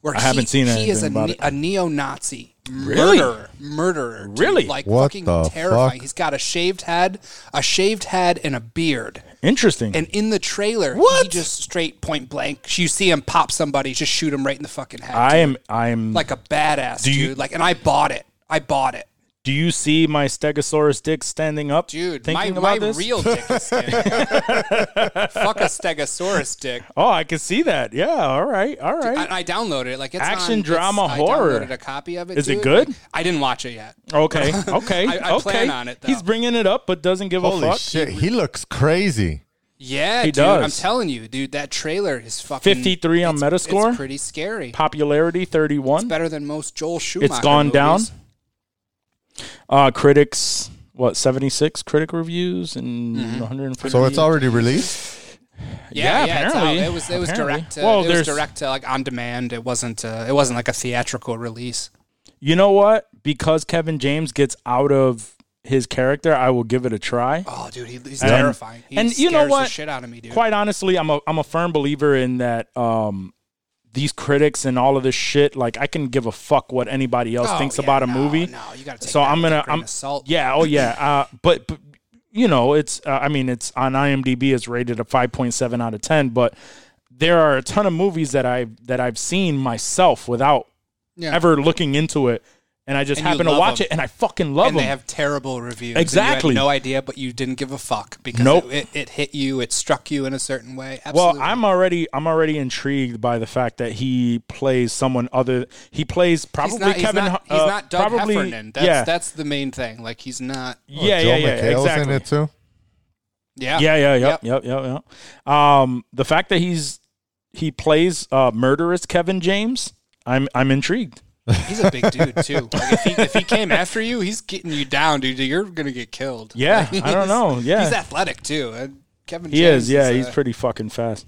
Where I haven't seen he is a, anything about ne- it. a neo-Nazi Really? murderer, murderer, dude. Really? like What fucking terrifying. fuck? He's got a shaved head, a shaved head, and a beard. Interesting. And in the trailer, he just straight point blank. You see him pop somebody, just shoot him right in the fucking head. I dude. am I am like a badass Do you- dude. Like, and I bought it. I bought it, Do you see my Stegosaurus dick standing up? dude. My, thinking my about this? real dick is standing. Fuck a Stegosaurus dick. Oh, I can see that. Yeah. All right. All right. I, I downloaded it. Like it's Action, on- it's- drama, I horror. downloaded a copy of it. Is it good? Like, I didn't watch it yet. Okay. Okay. I- I okay. plan on it, though. He's bringing it up, but doesn't give Holy a fuck. shit, he looks crazy. Yeah, He dude. I'm telling you, dude. That trailer is fucking 53 on it's- Metascore? It's pretty scary. Popularity 31. Better than most Joel Schumacher. It's gone down. Movies. Uh, critics, what 76 critic reviews and Mm-hmm. 150. So it's already released. Yeah, Yeah, yeah, apparently. It was it was Apparently. direct. To, Well, it was there's- direct to like on demand. It wasn't. Uh, it wasn't like a theatrical release. You know what? Because Kevin James gets out of his character, I will give it a try. Oh, dude, he, he's And- terrifying. He and you know what? The shit out of me, dude. Quite honestly, I'm a I'm a firm believer in that. Um, these critics and all of this shit, like I can give a fuck what anybody else Oh, thinks yeah, about a no, movie. No, you got to. so I'm gonna I'm. I'm Salt. yeah oh yeah uh, but, but you know it's uh, I mean it's on IMDb it's rated a 5.7 out of 10 but there are a ton of movies that I that I've seen myself without Yeah. ever looking into it and I just And you happen to watch them. it and I fucking love it. and them they have terrible reviews. and Exactly. You had no idea, but you didn't give a fuck because Nope. it, it, it hit you. It struck you in a certain way. Absolutely. well I'm already I'm already intrigued by the fact that he plays someone other he plays probably He's not, he's Kevin not, he's uh, not Doug probably Heffernan. That's, yeah that's the main thing. Like he's not. yeah Joe yeah yeah McHale's exactly in it too. Yeah. Yeah, yeah, yep, Yep. yep, yep, yep. Um, the fact that he's he plays uh, murderous Kevin James, I'm I'm intrigued. He's a big dude too. Like if he if he came after you, he's getting you down, dude. You're gonna get killed. Yeah, Like, I don't know. Yeah, he's athletic too. And Kevin. he James is. Yeah, he's uh, pretty fucking fast.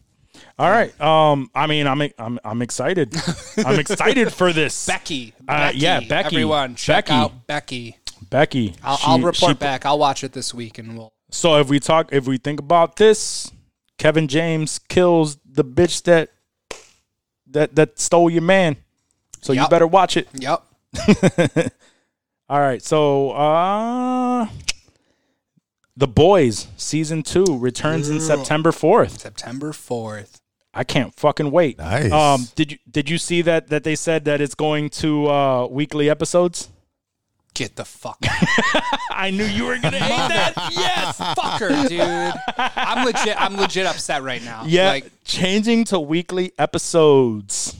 All right. Um, I mean, I'm I'm I'm excited. I'm excited for this. Becky. Uh, Becky. yeah, Becky. Everyone, check Becky. out Becky. Becky. I'll, she- I'll report she- back. I'll watch it this week, and we'll. So if we talk, if we think about this, Kevin James kills the bitch that that that stole your man. So you better watch it. Yep. All right, so uh The Boys season 2 returns in September 4th. September fourth. I can't fucking wait. Nice. Um, did you did you see that that they said that it's going to uh, weekly episodes? Get the fuck out. I knew you were gonna hate that. Yes. fucker, dude. I'm legit. I'm legit upset right now. Yeah, Like, changing to weekly episodes.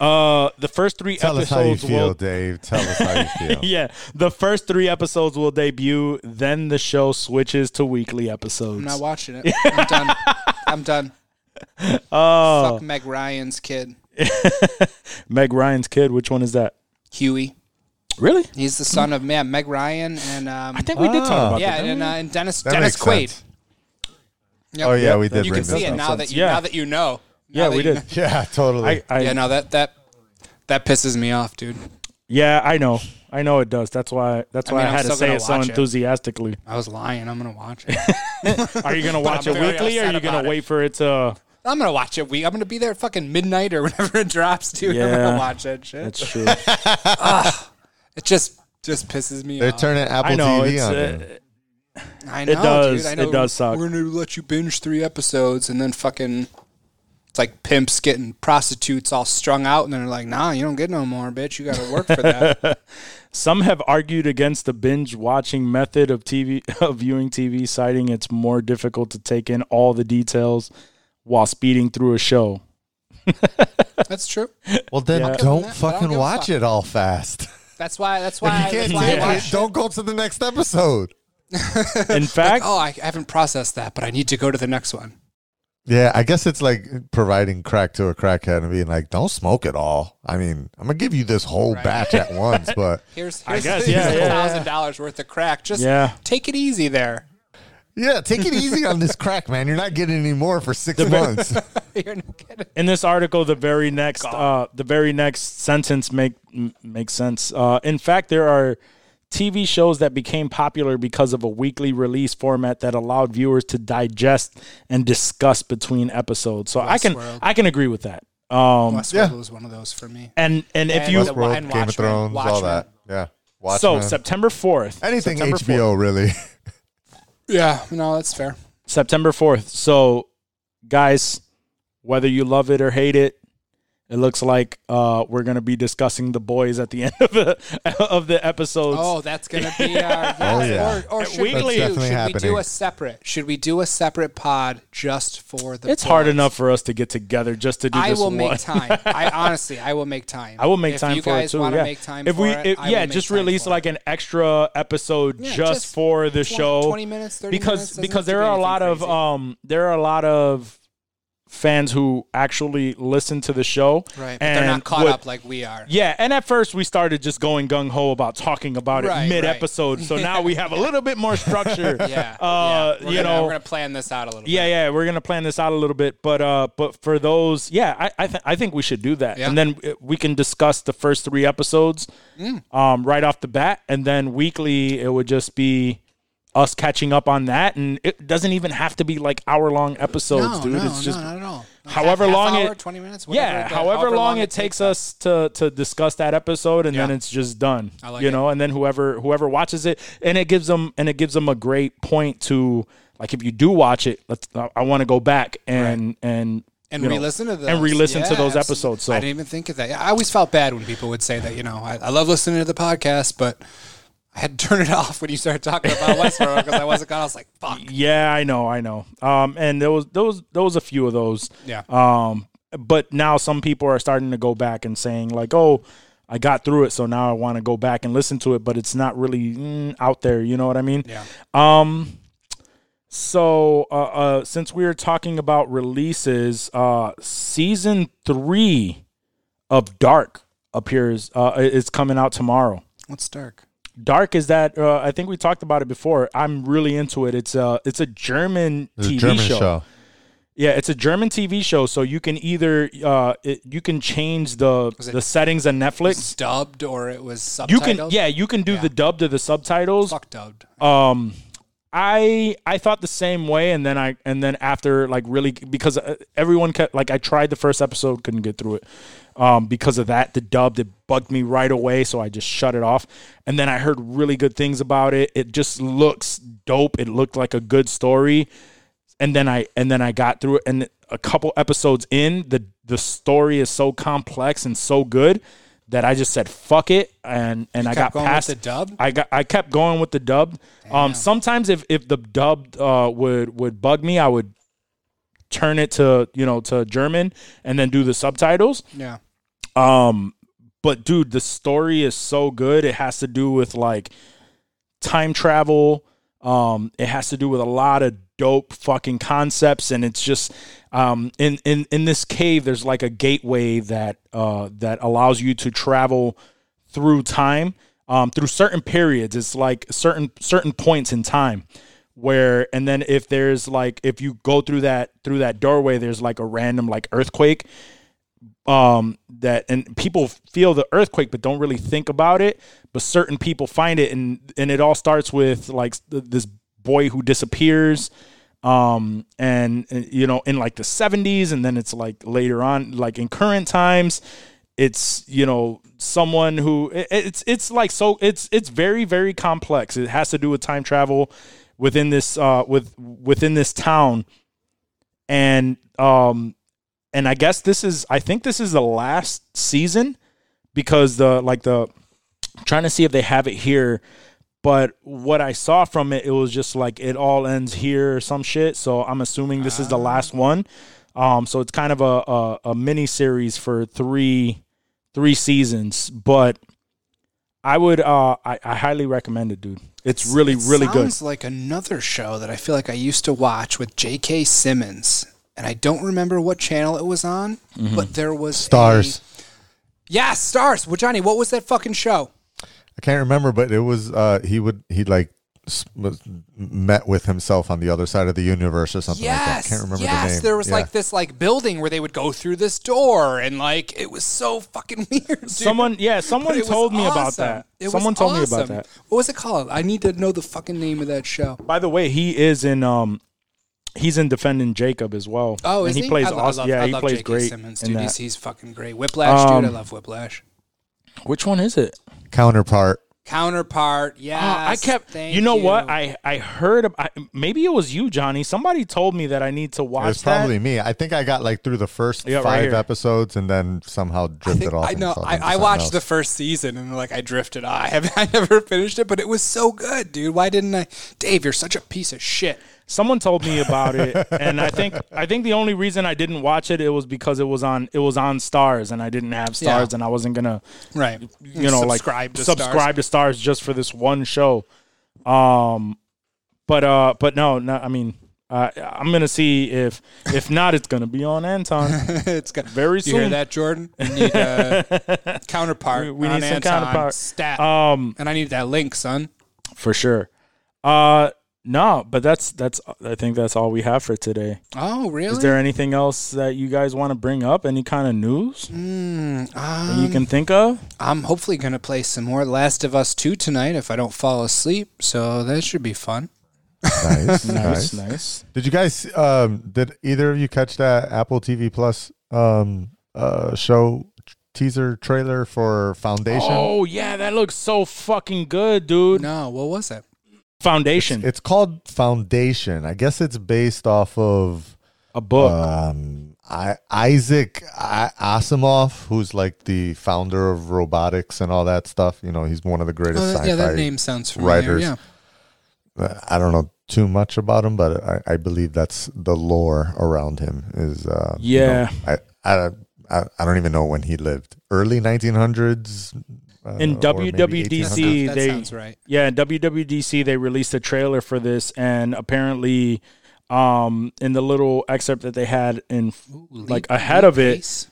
Uh, the first three Tell us how you episodes feel, will Dave. Tell us how you feel. yeah, the first three episodes will debut. Then the show switches to weekly episodes. I'm not watching it. I'm done. I'm done. oh, Fuck Meg Ryan's kid, Meg Ryan's kid. Which one is that? Huey. Really? He's the son of man Meg Ryan and um, I think we did talk about yeah, that. didn't and, uh, and Dennis That Dennis Quaid. Yep. Oh yeah, we did. You bring can see it up. now that you Yeah. now that you know. Yeah, we did. Yeah, totally. I, I, yeah, no, that that that pisses me off, dude. yeah, I know. I know it does. That's why. That's I why I, mean, I'm had to say it so watch it. enthusiastically. I was lying. I'm gonna watch it. Are you gonna watch it weekly, or are you gonna about it. wait for it to? I'm gonna watch it. We I'm gonna be there at fucking midnight or whenever it drops, dude. I'm Yeah. gonna watch that shit. That's true. it just just pisses me off. They're off. turning Apple I know TV it's. on. Uh. I know, It does. Dude, I know. It does suck. We're gonna let you binge three episodes and then fucking. It's like pimps getting prostitutes all strung out, and they're like, "Nah, you don't get no more, bitch. You got to work for that." Some have argued against the binge watching method of TV of viewing TV, citing it's more difficult to take in all the details while speeding through a show. That's true. Well, then Yeah. don't But I don't fucking watch fuck. it all fast. That's why. That's If why. you I, can't that's why I take it, don't go to the next episode. In fact, Oh, I haven't processed that, but I need to go to the next one. Yeah, I guess it's like providing crack to a crackhead and being like, "Don't smoke it all." I mean, I'm gonna give you this whole Right. batch at once, but Here's, I here's, guess, here's yeah, a yeah. thousand dollars worth of crack. Just Yeah. take it easy there. yeah, take it easy on this crack, man. You're not getting any more for six months. You're not kidding. in this article, the very next uh, the very next sentence make m- makes sense. Uh, in fact, there are TV shows that became popular because of a weekly release format that allowed viewers to digest and discuss between episodes. So I can I can agree with that. Um, Westworld Yeah. was one of those for me. and and if And you the- Westworld, and Game of Watchmen. Thrones, all that. Yeah, so September fourth, anything September HBO really. Yeah, no, that's fair. September 4th. So, guys, whether you love it or hate it, it looks like uh, we're going to be discussing the boys at the end of the, of the episodes. Oh, that's gonna be our yes. Oh, yeah. Or, or should Weekly. we do, That's definitely should we do a separate? Should we do a separate pod just for the? it's hard enough for us to get together just to do I this will one. make time. I honestly, I will make time. I will make if time you for it too. Yeah, make time if we, if- I will yeah, just release like an extra episode Yeah, just, just for the 20 show. 20 minutes, 30 because minutes, doesn't because there are a anything lot of um there are a lot of fans who actually listen to the show right, but they're not caught up like we are. Yeah, and at first we started just going gung ho about talking about Right, it mid episode. So now we have a little bit more structure. Yeah, Uh, yeah. You gonna, know- we're gonna plan this out a little. Yeah, bit. yeah, yeah. we're gonna plan this out a little bit, but uh, but for those, yeah, I I, th- I think we should do that, Yeah. and then uh, we can discuss the first three episodes, Mm. um, right off the bat, and then weekly it would just be us catching up on that, and it doesn't even have to be like hour long episodes, no, dude. no, it's just no, not at all. Like however half, long half hour, it- twenty minutes. whatever yeah, the- however, long, it takes us to to discuss that episode, and then it's just done. I like you it. know, and then whoever whoever watches it, and it gives them and it gives them a great point to like if you do watch it, let's I, want to go back and and and you re-listen to those and re-listen to those absolutely. episodes. So I didn't even think of that. Yeah, I always felt bad when people would say that. You know, I, I love listening to the podcast, but I had to turn it off when you started talking about Westworld because I wasn't gonna. I was like, fuck. yeah, I know, I know. Um, and there was was there was a few of those. Yeah. Um, but now some people are starting to go back and saying like, oh. I got through it, so now I want to go back and listen to it, but it's not really mm, out there. You know what I mean? Yeah. Um. So, uh, uh, since we are talking about releases, uh, season three of Dark appears. Uh, is coming out tomorrow. What's dark? Dark is that? Uh, I think we talked about it before. I'm really into it. It's a it's a German It's a TV German show. show. Yeah, it's a German TV show. So you can either uh, it, you can change the the settings on Netflix. It's dubbed or it was subtitled. You can yeah, you can do Yeah. the dub to the subtitles. Fuck dubbed. Um, I I thought the same way, and then I and then after like really because uh, everyone kept like I tried the first episode, couldn't get through it. Um, because of that, the dub that bugged me right away, so I just shut it off. And then I heard really good things about it. It just looks dope. It looked like a good story. and then I and then I got through it, and a couple episodes in, the the story is so complex and so good that I just said fuck it, and and I got kept going with past the dub? I got I kept going with the dub. Um, sometimes if if the dub uh, would would bug me, I would turn it to you know to German and then do the subtitles. Yeah. Um, but dude, the story is so good. It has to do with like time travel. Um, it has to do with a lot of dope fucking concepts, and it's just um, in in in this cave. There's like a gateway that uh that allows you to travel through time, um, through certain periods. It's like certain certain points in time where and then if there's like if you go through that through that doorway there's like a random like earthquake um that and people feel the earthquake but don't really think about it but certain people find it. And and it all starts with like th- this boy who disappears um and, and, you know in like the 70s and then it's like later on like in current times it's you know someone who it- it's it's like so it's it's very very complex. It has to do with time travel within this uh with within this town. And um and I guess this is I think this is the last season because the like the I'm trying to see if they have it here but what I saw from it it was just like it all ends here or some shit so I'm assuming this is the last one. Um so it's kind of a a, a mini series for 3 3 seasons but I would uh I, I highly recommend it dude. It's really It really good. Sounds like another show that I feel like I used to watch with J.K. Simmons, and I don't remember what channel it was on, Mm-hmm. but there was Starz. A, yeah, Starz. Well, Johnny, what was that fucking show? I can't remember, but it was uh he would he like met with himself on the other side of the universe or something like that. Yes, Can't remember yes. the name. There was Yeah. like this like building where they would go through this door, and like it was so fucking weird. dude. someone yeah someone told me about that It someone told me about that What was it called? I need to know the fucking name of that show. By the way, he is in um he's in defending Jacob as well. Oh, and is he, he? plays I, lo- I awesome. love, yeah, I he love plays J.K. great Simmons, dude. He's, he's fucking great. Whiplash, Um, dude. I love Whiplash. Which one is it? counterpart. Counterpart. Yeah, Oh, I kept. You know what? I I heard. ab- I, maybe it was you, Johnny. Somebody told me that I need to watch It was that. probably me. I think I got like through the first Yeah, five here. episodes and then somehow drifted off. I know. I, I watched else. the first season and like I drifted. I have I never finished it, but it was so good, dude. Why didn't I? Dave, you're such a piece of shit. Someone told me about it, and I think I think the only reason I didn't watch it it was because it was on it was on Starz, and I didn't have Starz, Yeah. and I wasn't gonna Right. you know subscribe like to subscribe Starz. to Starz just for this one show. Um, but uh, but no, no. I mean, uh, I'm gonna see if if not, it's gonna be on Anton. it's good. Very You hear that, Jordan? We need a counterpart. We- we need some counterpart. Stat. Um, and I need that link, son. for sure. Uh, no, but that's that's. I think that's all we have for today. Oh, really? Is there anything else that you guys want to bring up? Any kind of news Mm, that you um, can think of? I'm hopefully going to play some more Last of Us 2 tonight if I don't fall asleep. So that should be fun. Nice, Nice, nice. nice. Did you guys? Um, did either of you catch that Apple TV Plus um, uh, show teaser trailer for Foundation? Oh yeah, that looks so fucking good, dude. No, what was it? Foundation, It's called Foundation. I guess it's based off of a book. um, I, Isaac Asimov, who's like the founder of robotics and all that stuff. You know, he's one of the greatest Oh, that- sci-fi yeah, that name sounds familiar. writers. Yeah. I don't know too much about him, but I, I believe that's the lore around him. Is uh, you know, Yeah. I, I I I don't even know when he lived. Early 1900s. Uh, In WWDC, 1800s. that they- sounds right. Yeah, in WWDC they released a trailer for this, and apparently, um, in the little excerpt that they had in like Leap- ahead Leap of it, Pace?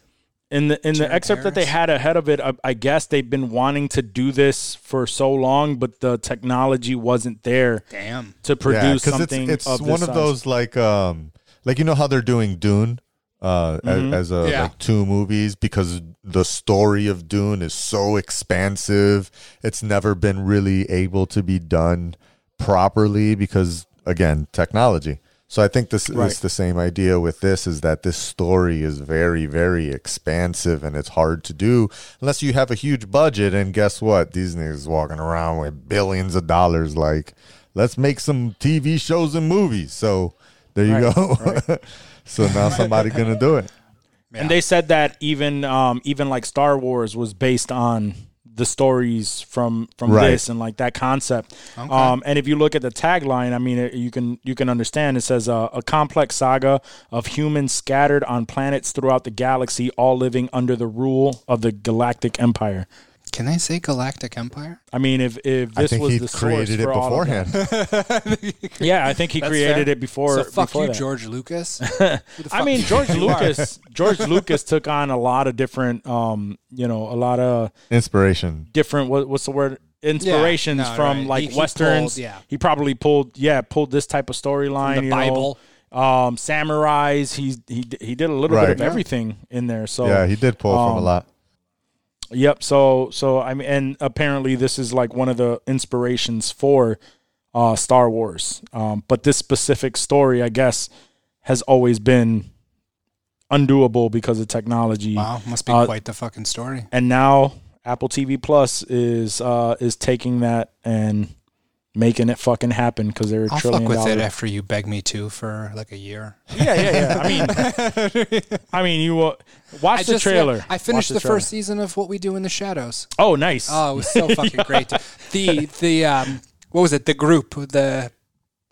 in the in the Jared excerpt that they had ahead of it, I, I guess they've been wanting to do this for so long, but the technology wasn't there Damn. to produce 'cause something. It's, of it's this one of size. those like um like you know how they're doing Dune uh Mhm. as, as a Yeah. like two movies because the story of Dune is so expansive. It's never been really able to be done properly because again, technology. So I think this Right. is the same idea with this is that this story is very very expansive and it's hard to do unless you have a huge budget and guess what? Disney is walking around with billions of dollars like let's make some TV shows and movies. So There you Right, go. so now somebody gonna do it. And they said that even um, even like Star Wars was based on the stories from from Right. this and like that concept. Um, and if you look at the tagline, I mean, it, you can you can understand. It says uh, a complex saga of humans scattered on planets throughout the galaxy, all living under the rule of the Galactic Empire. Can I say Galactic Empire? I mean, if if I this think was he the source created it for all of that- beforehand. yeah, I think he created fair. it before. so fuck before you, that. George Lucas. Who the I fuck mean, you George are? Lucas. George Lucas took on a lot of different, um, you know, a lot of Inspiration. different. What, what's the word? Inspirations no, from right. like He- he westerns. pulled- yeah. He probably pulled, yeah, pulled this type of storyline. the you know. Bible. um, samurais. He's he he did a little Right. bit of Yeah. everything in there. So Yeah, he did pull from a um, lot. Yep. So so I mean, and apparently this is like one of the inspirations for uh, Star Wars. Um, but this specific story, I guess, has always been undoable because of technology. Wow, must be Uh, quite the fucking story. And now Apple TV Plus is uh, is taking that and making it fucking happen because they're a I'll trillion fuck with it after you beg me to for like a year. Yeah, yeah, yeah. I mean, I mean, you uh, watch I the just trailer. I finished Watch the, trailer. first season of What We Do in the Shadows. Oh, nice. Oh, it was so fucking great. The the um what was it? The group, the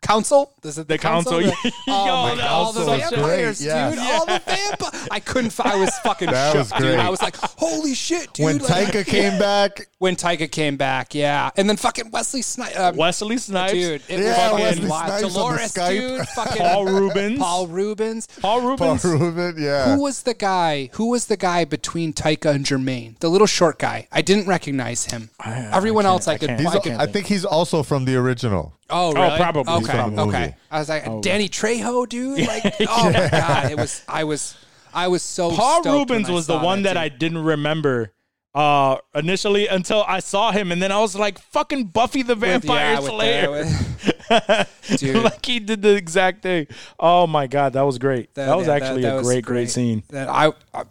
council? This Is it the, The council? The- Yo, oh my god, all the so great, vampires, yeah. dude. All the vampires. I couldn't. fi- I was fucking That shook, was dude. great. I was like, holy shit, dude. When like- Taika came back, when Taika came back, yeah, and then fucking Wesley Snipes. Um, Wesley Snipes, Dude, it Yeah, was fucking Wesley wild. Snipes on the Dolores, Skype. dude, fucking Paul Reubens, Paul Reubens. Paul Reubens. Paul Reubens. Yeah. Who was the guy? Who was the guy between Taika and Jermaine? The little short guy. I didn't recognize him. Everyone can't- else I I could. I could I think he's also from the original. oh, really? oh probably. Okay. He's from the okay. I was like, Danny Trejo, dude. Like, oh my god, it was. I was. I was so. Paul Reubens was the one that, dude. I didn't remember uh, initially until I saw him, and then I was like, "Fucking Buffy the Vampire Yeah, with the- Slayer!" with- Dude. like he did the exact thing. Oh my god, that was great. That, was yeah, actually that a was great, great, scene. That I, I,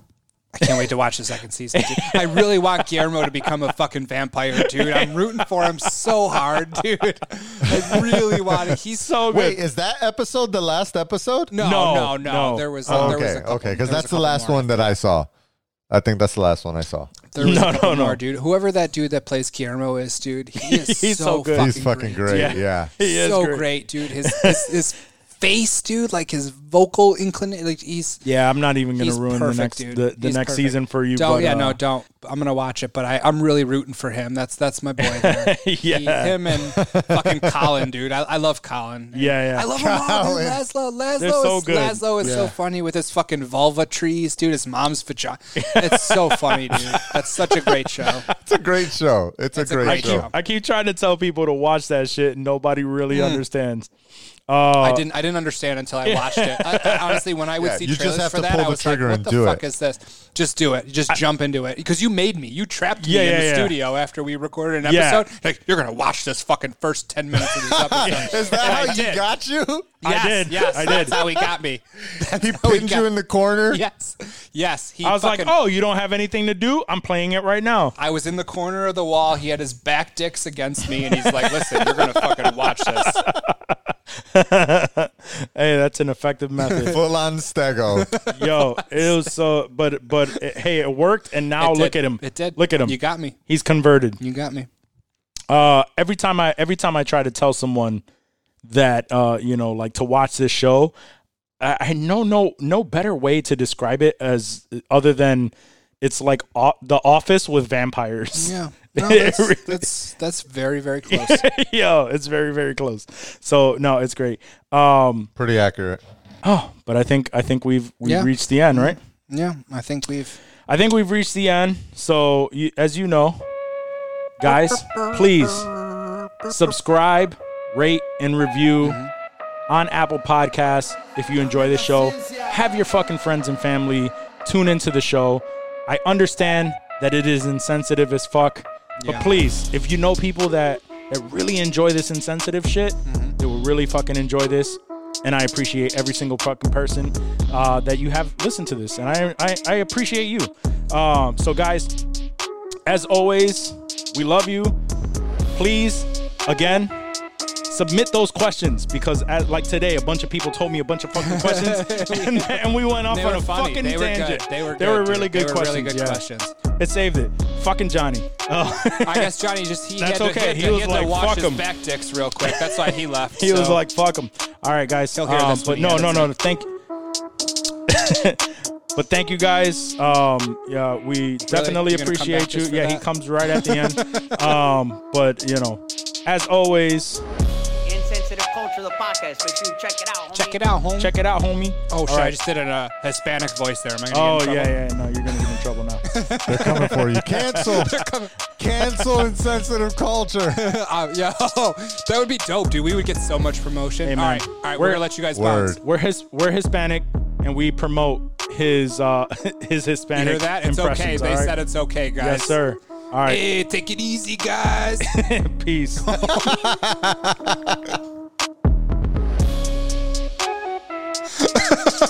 I can't wait to watch the second season. Dude. I really want Guillermo to become a fucking vampire, dude. I'm rooting for him so hard, dude. I really want it. He's So good. Wait, is that episode the last episode? no, No, no, no, no. There was, Oh, there was okay, a couple, okay, because that's the last more. one that I saw. I think that's the last one I saw. There was No, a no, no. more, dude. Whoever that dude that plays Guillermo is, dude, he is He's so, so good. fucking He's fucking great. Yeah. Yeah. He is so great. great. dude. His his, his face, dude, like his vocal inclination, like he's Yeah, I'm not even gonna ruin perfect, the dude. next the, the next perfect. season for you. Don't but, yeah, uh, no, don't. I'm gonna watch it, but I, I'm really rooting for him. That's that's my boy there. Yeah. He- him and fucking Colin, dude. I, I love Colin. Yeah, yeah. I love him all, dude. Colin. Laszlo, Laszlo They're so is good. Laszlo is so funny with his fucking vulva trees, dude. His mom's vagina. It's so funny, dude. That's such a great show. It's a great show. It's, It's a a great, great show. show. I keep trying to tell people to watch that shit, and nobody really Mm. understands. Uh, I didn't I didn't understand until I watched it. I, I- honestly, when I would Yeah, see you just trailers have for to that, pull I the was like, "What the fuck it." is this?" Just do it. Just jump into it because you made me. You trapped me Yeah, in the yeah. studio after we recorded an Yeah. episode. Like you're gonna watch this fucking first ten minutes of this episode. Is that And how I he did. got you? I did. Yes, I did. That's how he got me. That's He pinned you in the corner. Yes, yes. He I was fucking, like, "Oh, you don't have anything to do? I'm playing it right now." I was in the corner of the wall. He had his back dicks against me, and he's like, "Listen, you're gonna fucking watch this." Hey, that's an effective method. Full on stego. Yo, it was so, but but it, hey, it worked, and now It look did. at him. It did. Look at him. You got me. He's converted. You got me. Uh, every time I every time I try to tell someone that uh, you know, like to watch this show, I, I know no no better way to describe it as other than it's like o- the Office with vampires. Yeah. No, that's, really- that's that's very very close. Yo, it's very very close. So no, it's great. Um, Pretty accurate. oh, but I think I think we've we've Yeah. reached the end, right? Yeah, I think we've. I think we've reached the end. So, you, as you know, guys, please subscribe, rate, and review on Apple Podcasts if you enjoy the show. Have your fucking friends and family tune into the show. I understand that it is insensitive as fuck, but please, if you know people that that really enjoy this insensitive shit, they will really fucking enjoy this. And I appreciate every single fucking person uh, that you have listened to this, and I I, I appreciate you. Um, so guys, as always, we love you. Please, again, submit those questions because, as, like today, a bunch of people told me a bunch of fucking questions, and, and we went off They on a funny. fucking They tangent. good. They were They good, were really They good were questions. really good yeah. questions. It saved it. Fucking Johnny. Oh. I guess Johnny just he That's had to, okay. he had He was had like, wash "Fuck his 'em." back dicks real quick. That's why he left. He was like, "Fuck him." All right, guys. He'll hear Um, this but he no, no, no. Thank. but thank you guys. Um, yeah, we definitely You're gonna come back appreciate you. Yeah, he comes right at the end. um, but you know, as always, the podcast. Make sure you check it out. Homie. check it out, home. check it out, homie. Oh All shit! I just did a uh, Hispanic voice there. Am I Oh gonna yeah, get in yeah. No, you're gonna get in trouble now. They're coming for you. Cancel. Cancel insensitive culture. trouble? uh, yo, that would be dope, dude. We would get so much promotion. Hey, all man. right, all right. We're- We're gonna let you guys Word. bounce. We're his, we're Hispanic, and we promote his uh his You Hispanic hear that? It's okay. They all right? said it's okay, guys. Yes, sir. All right, Hey, take it easy, guys. peace.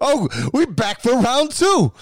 oh, we back for round two.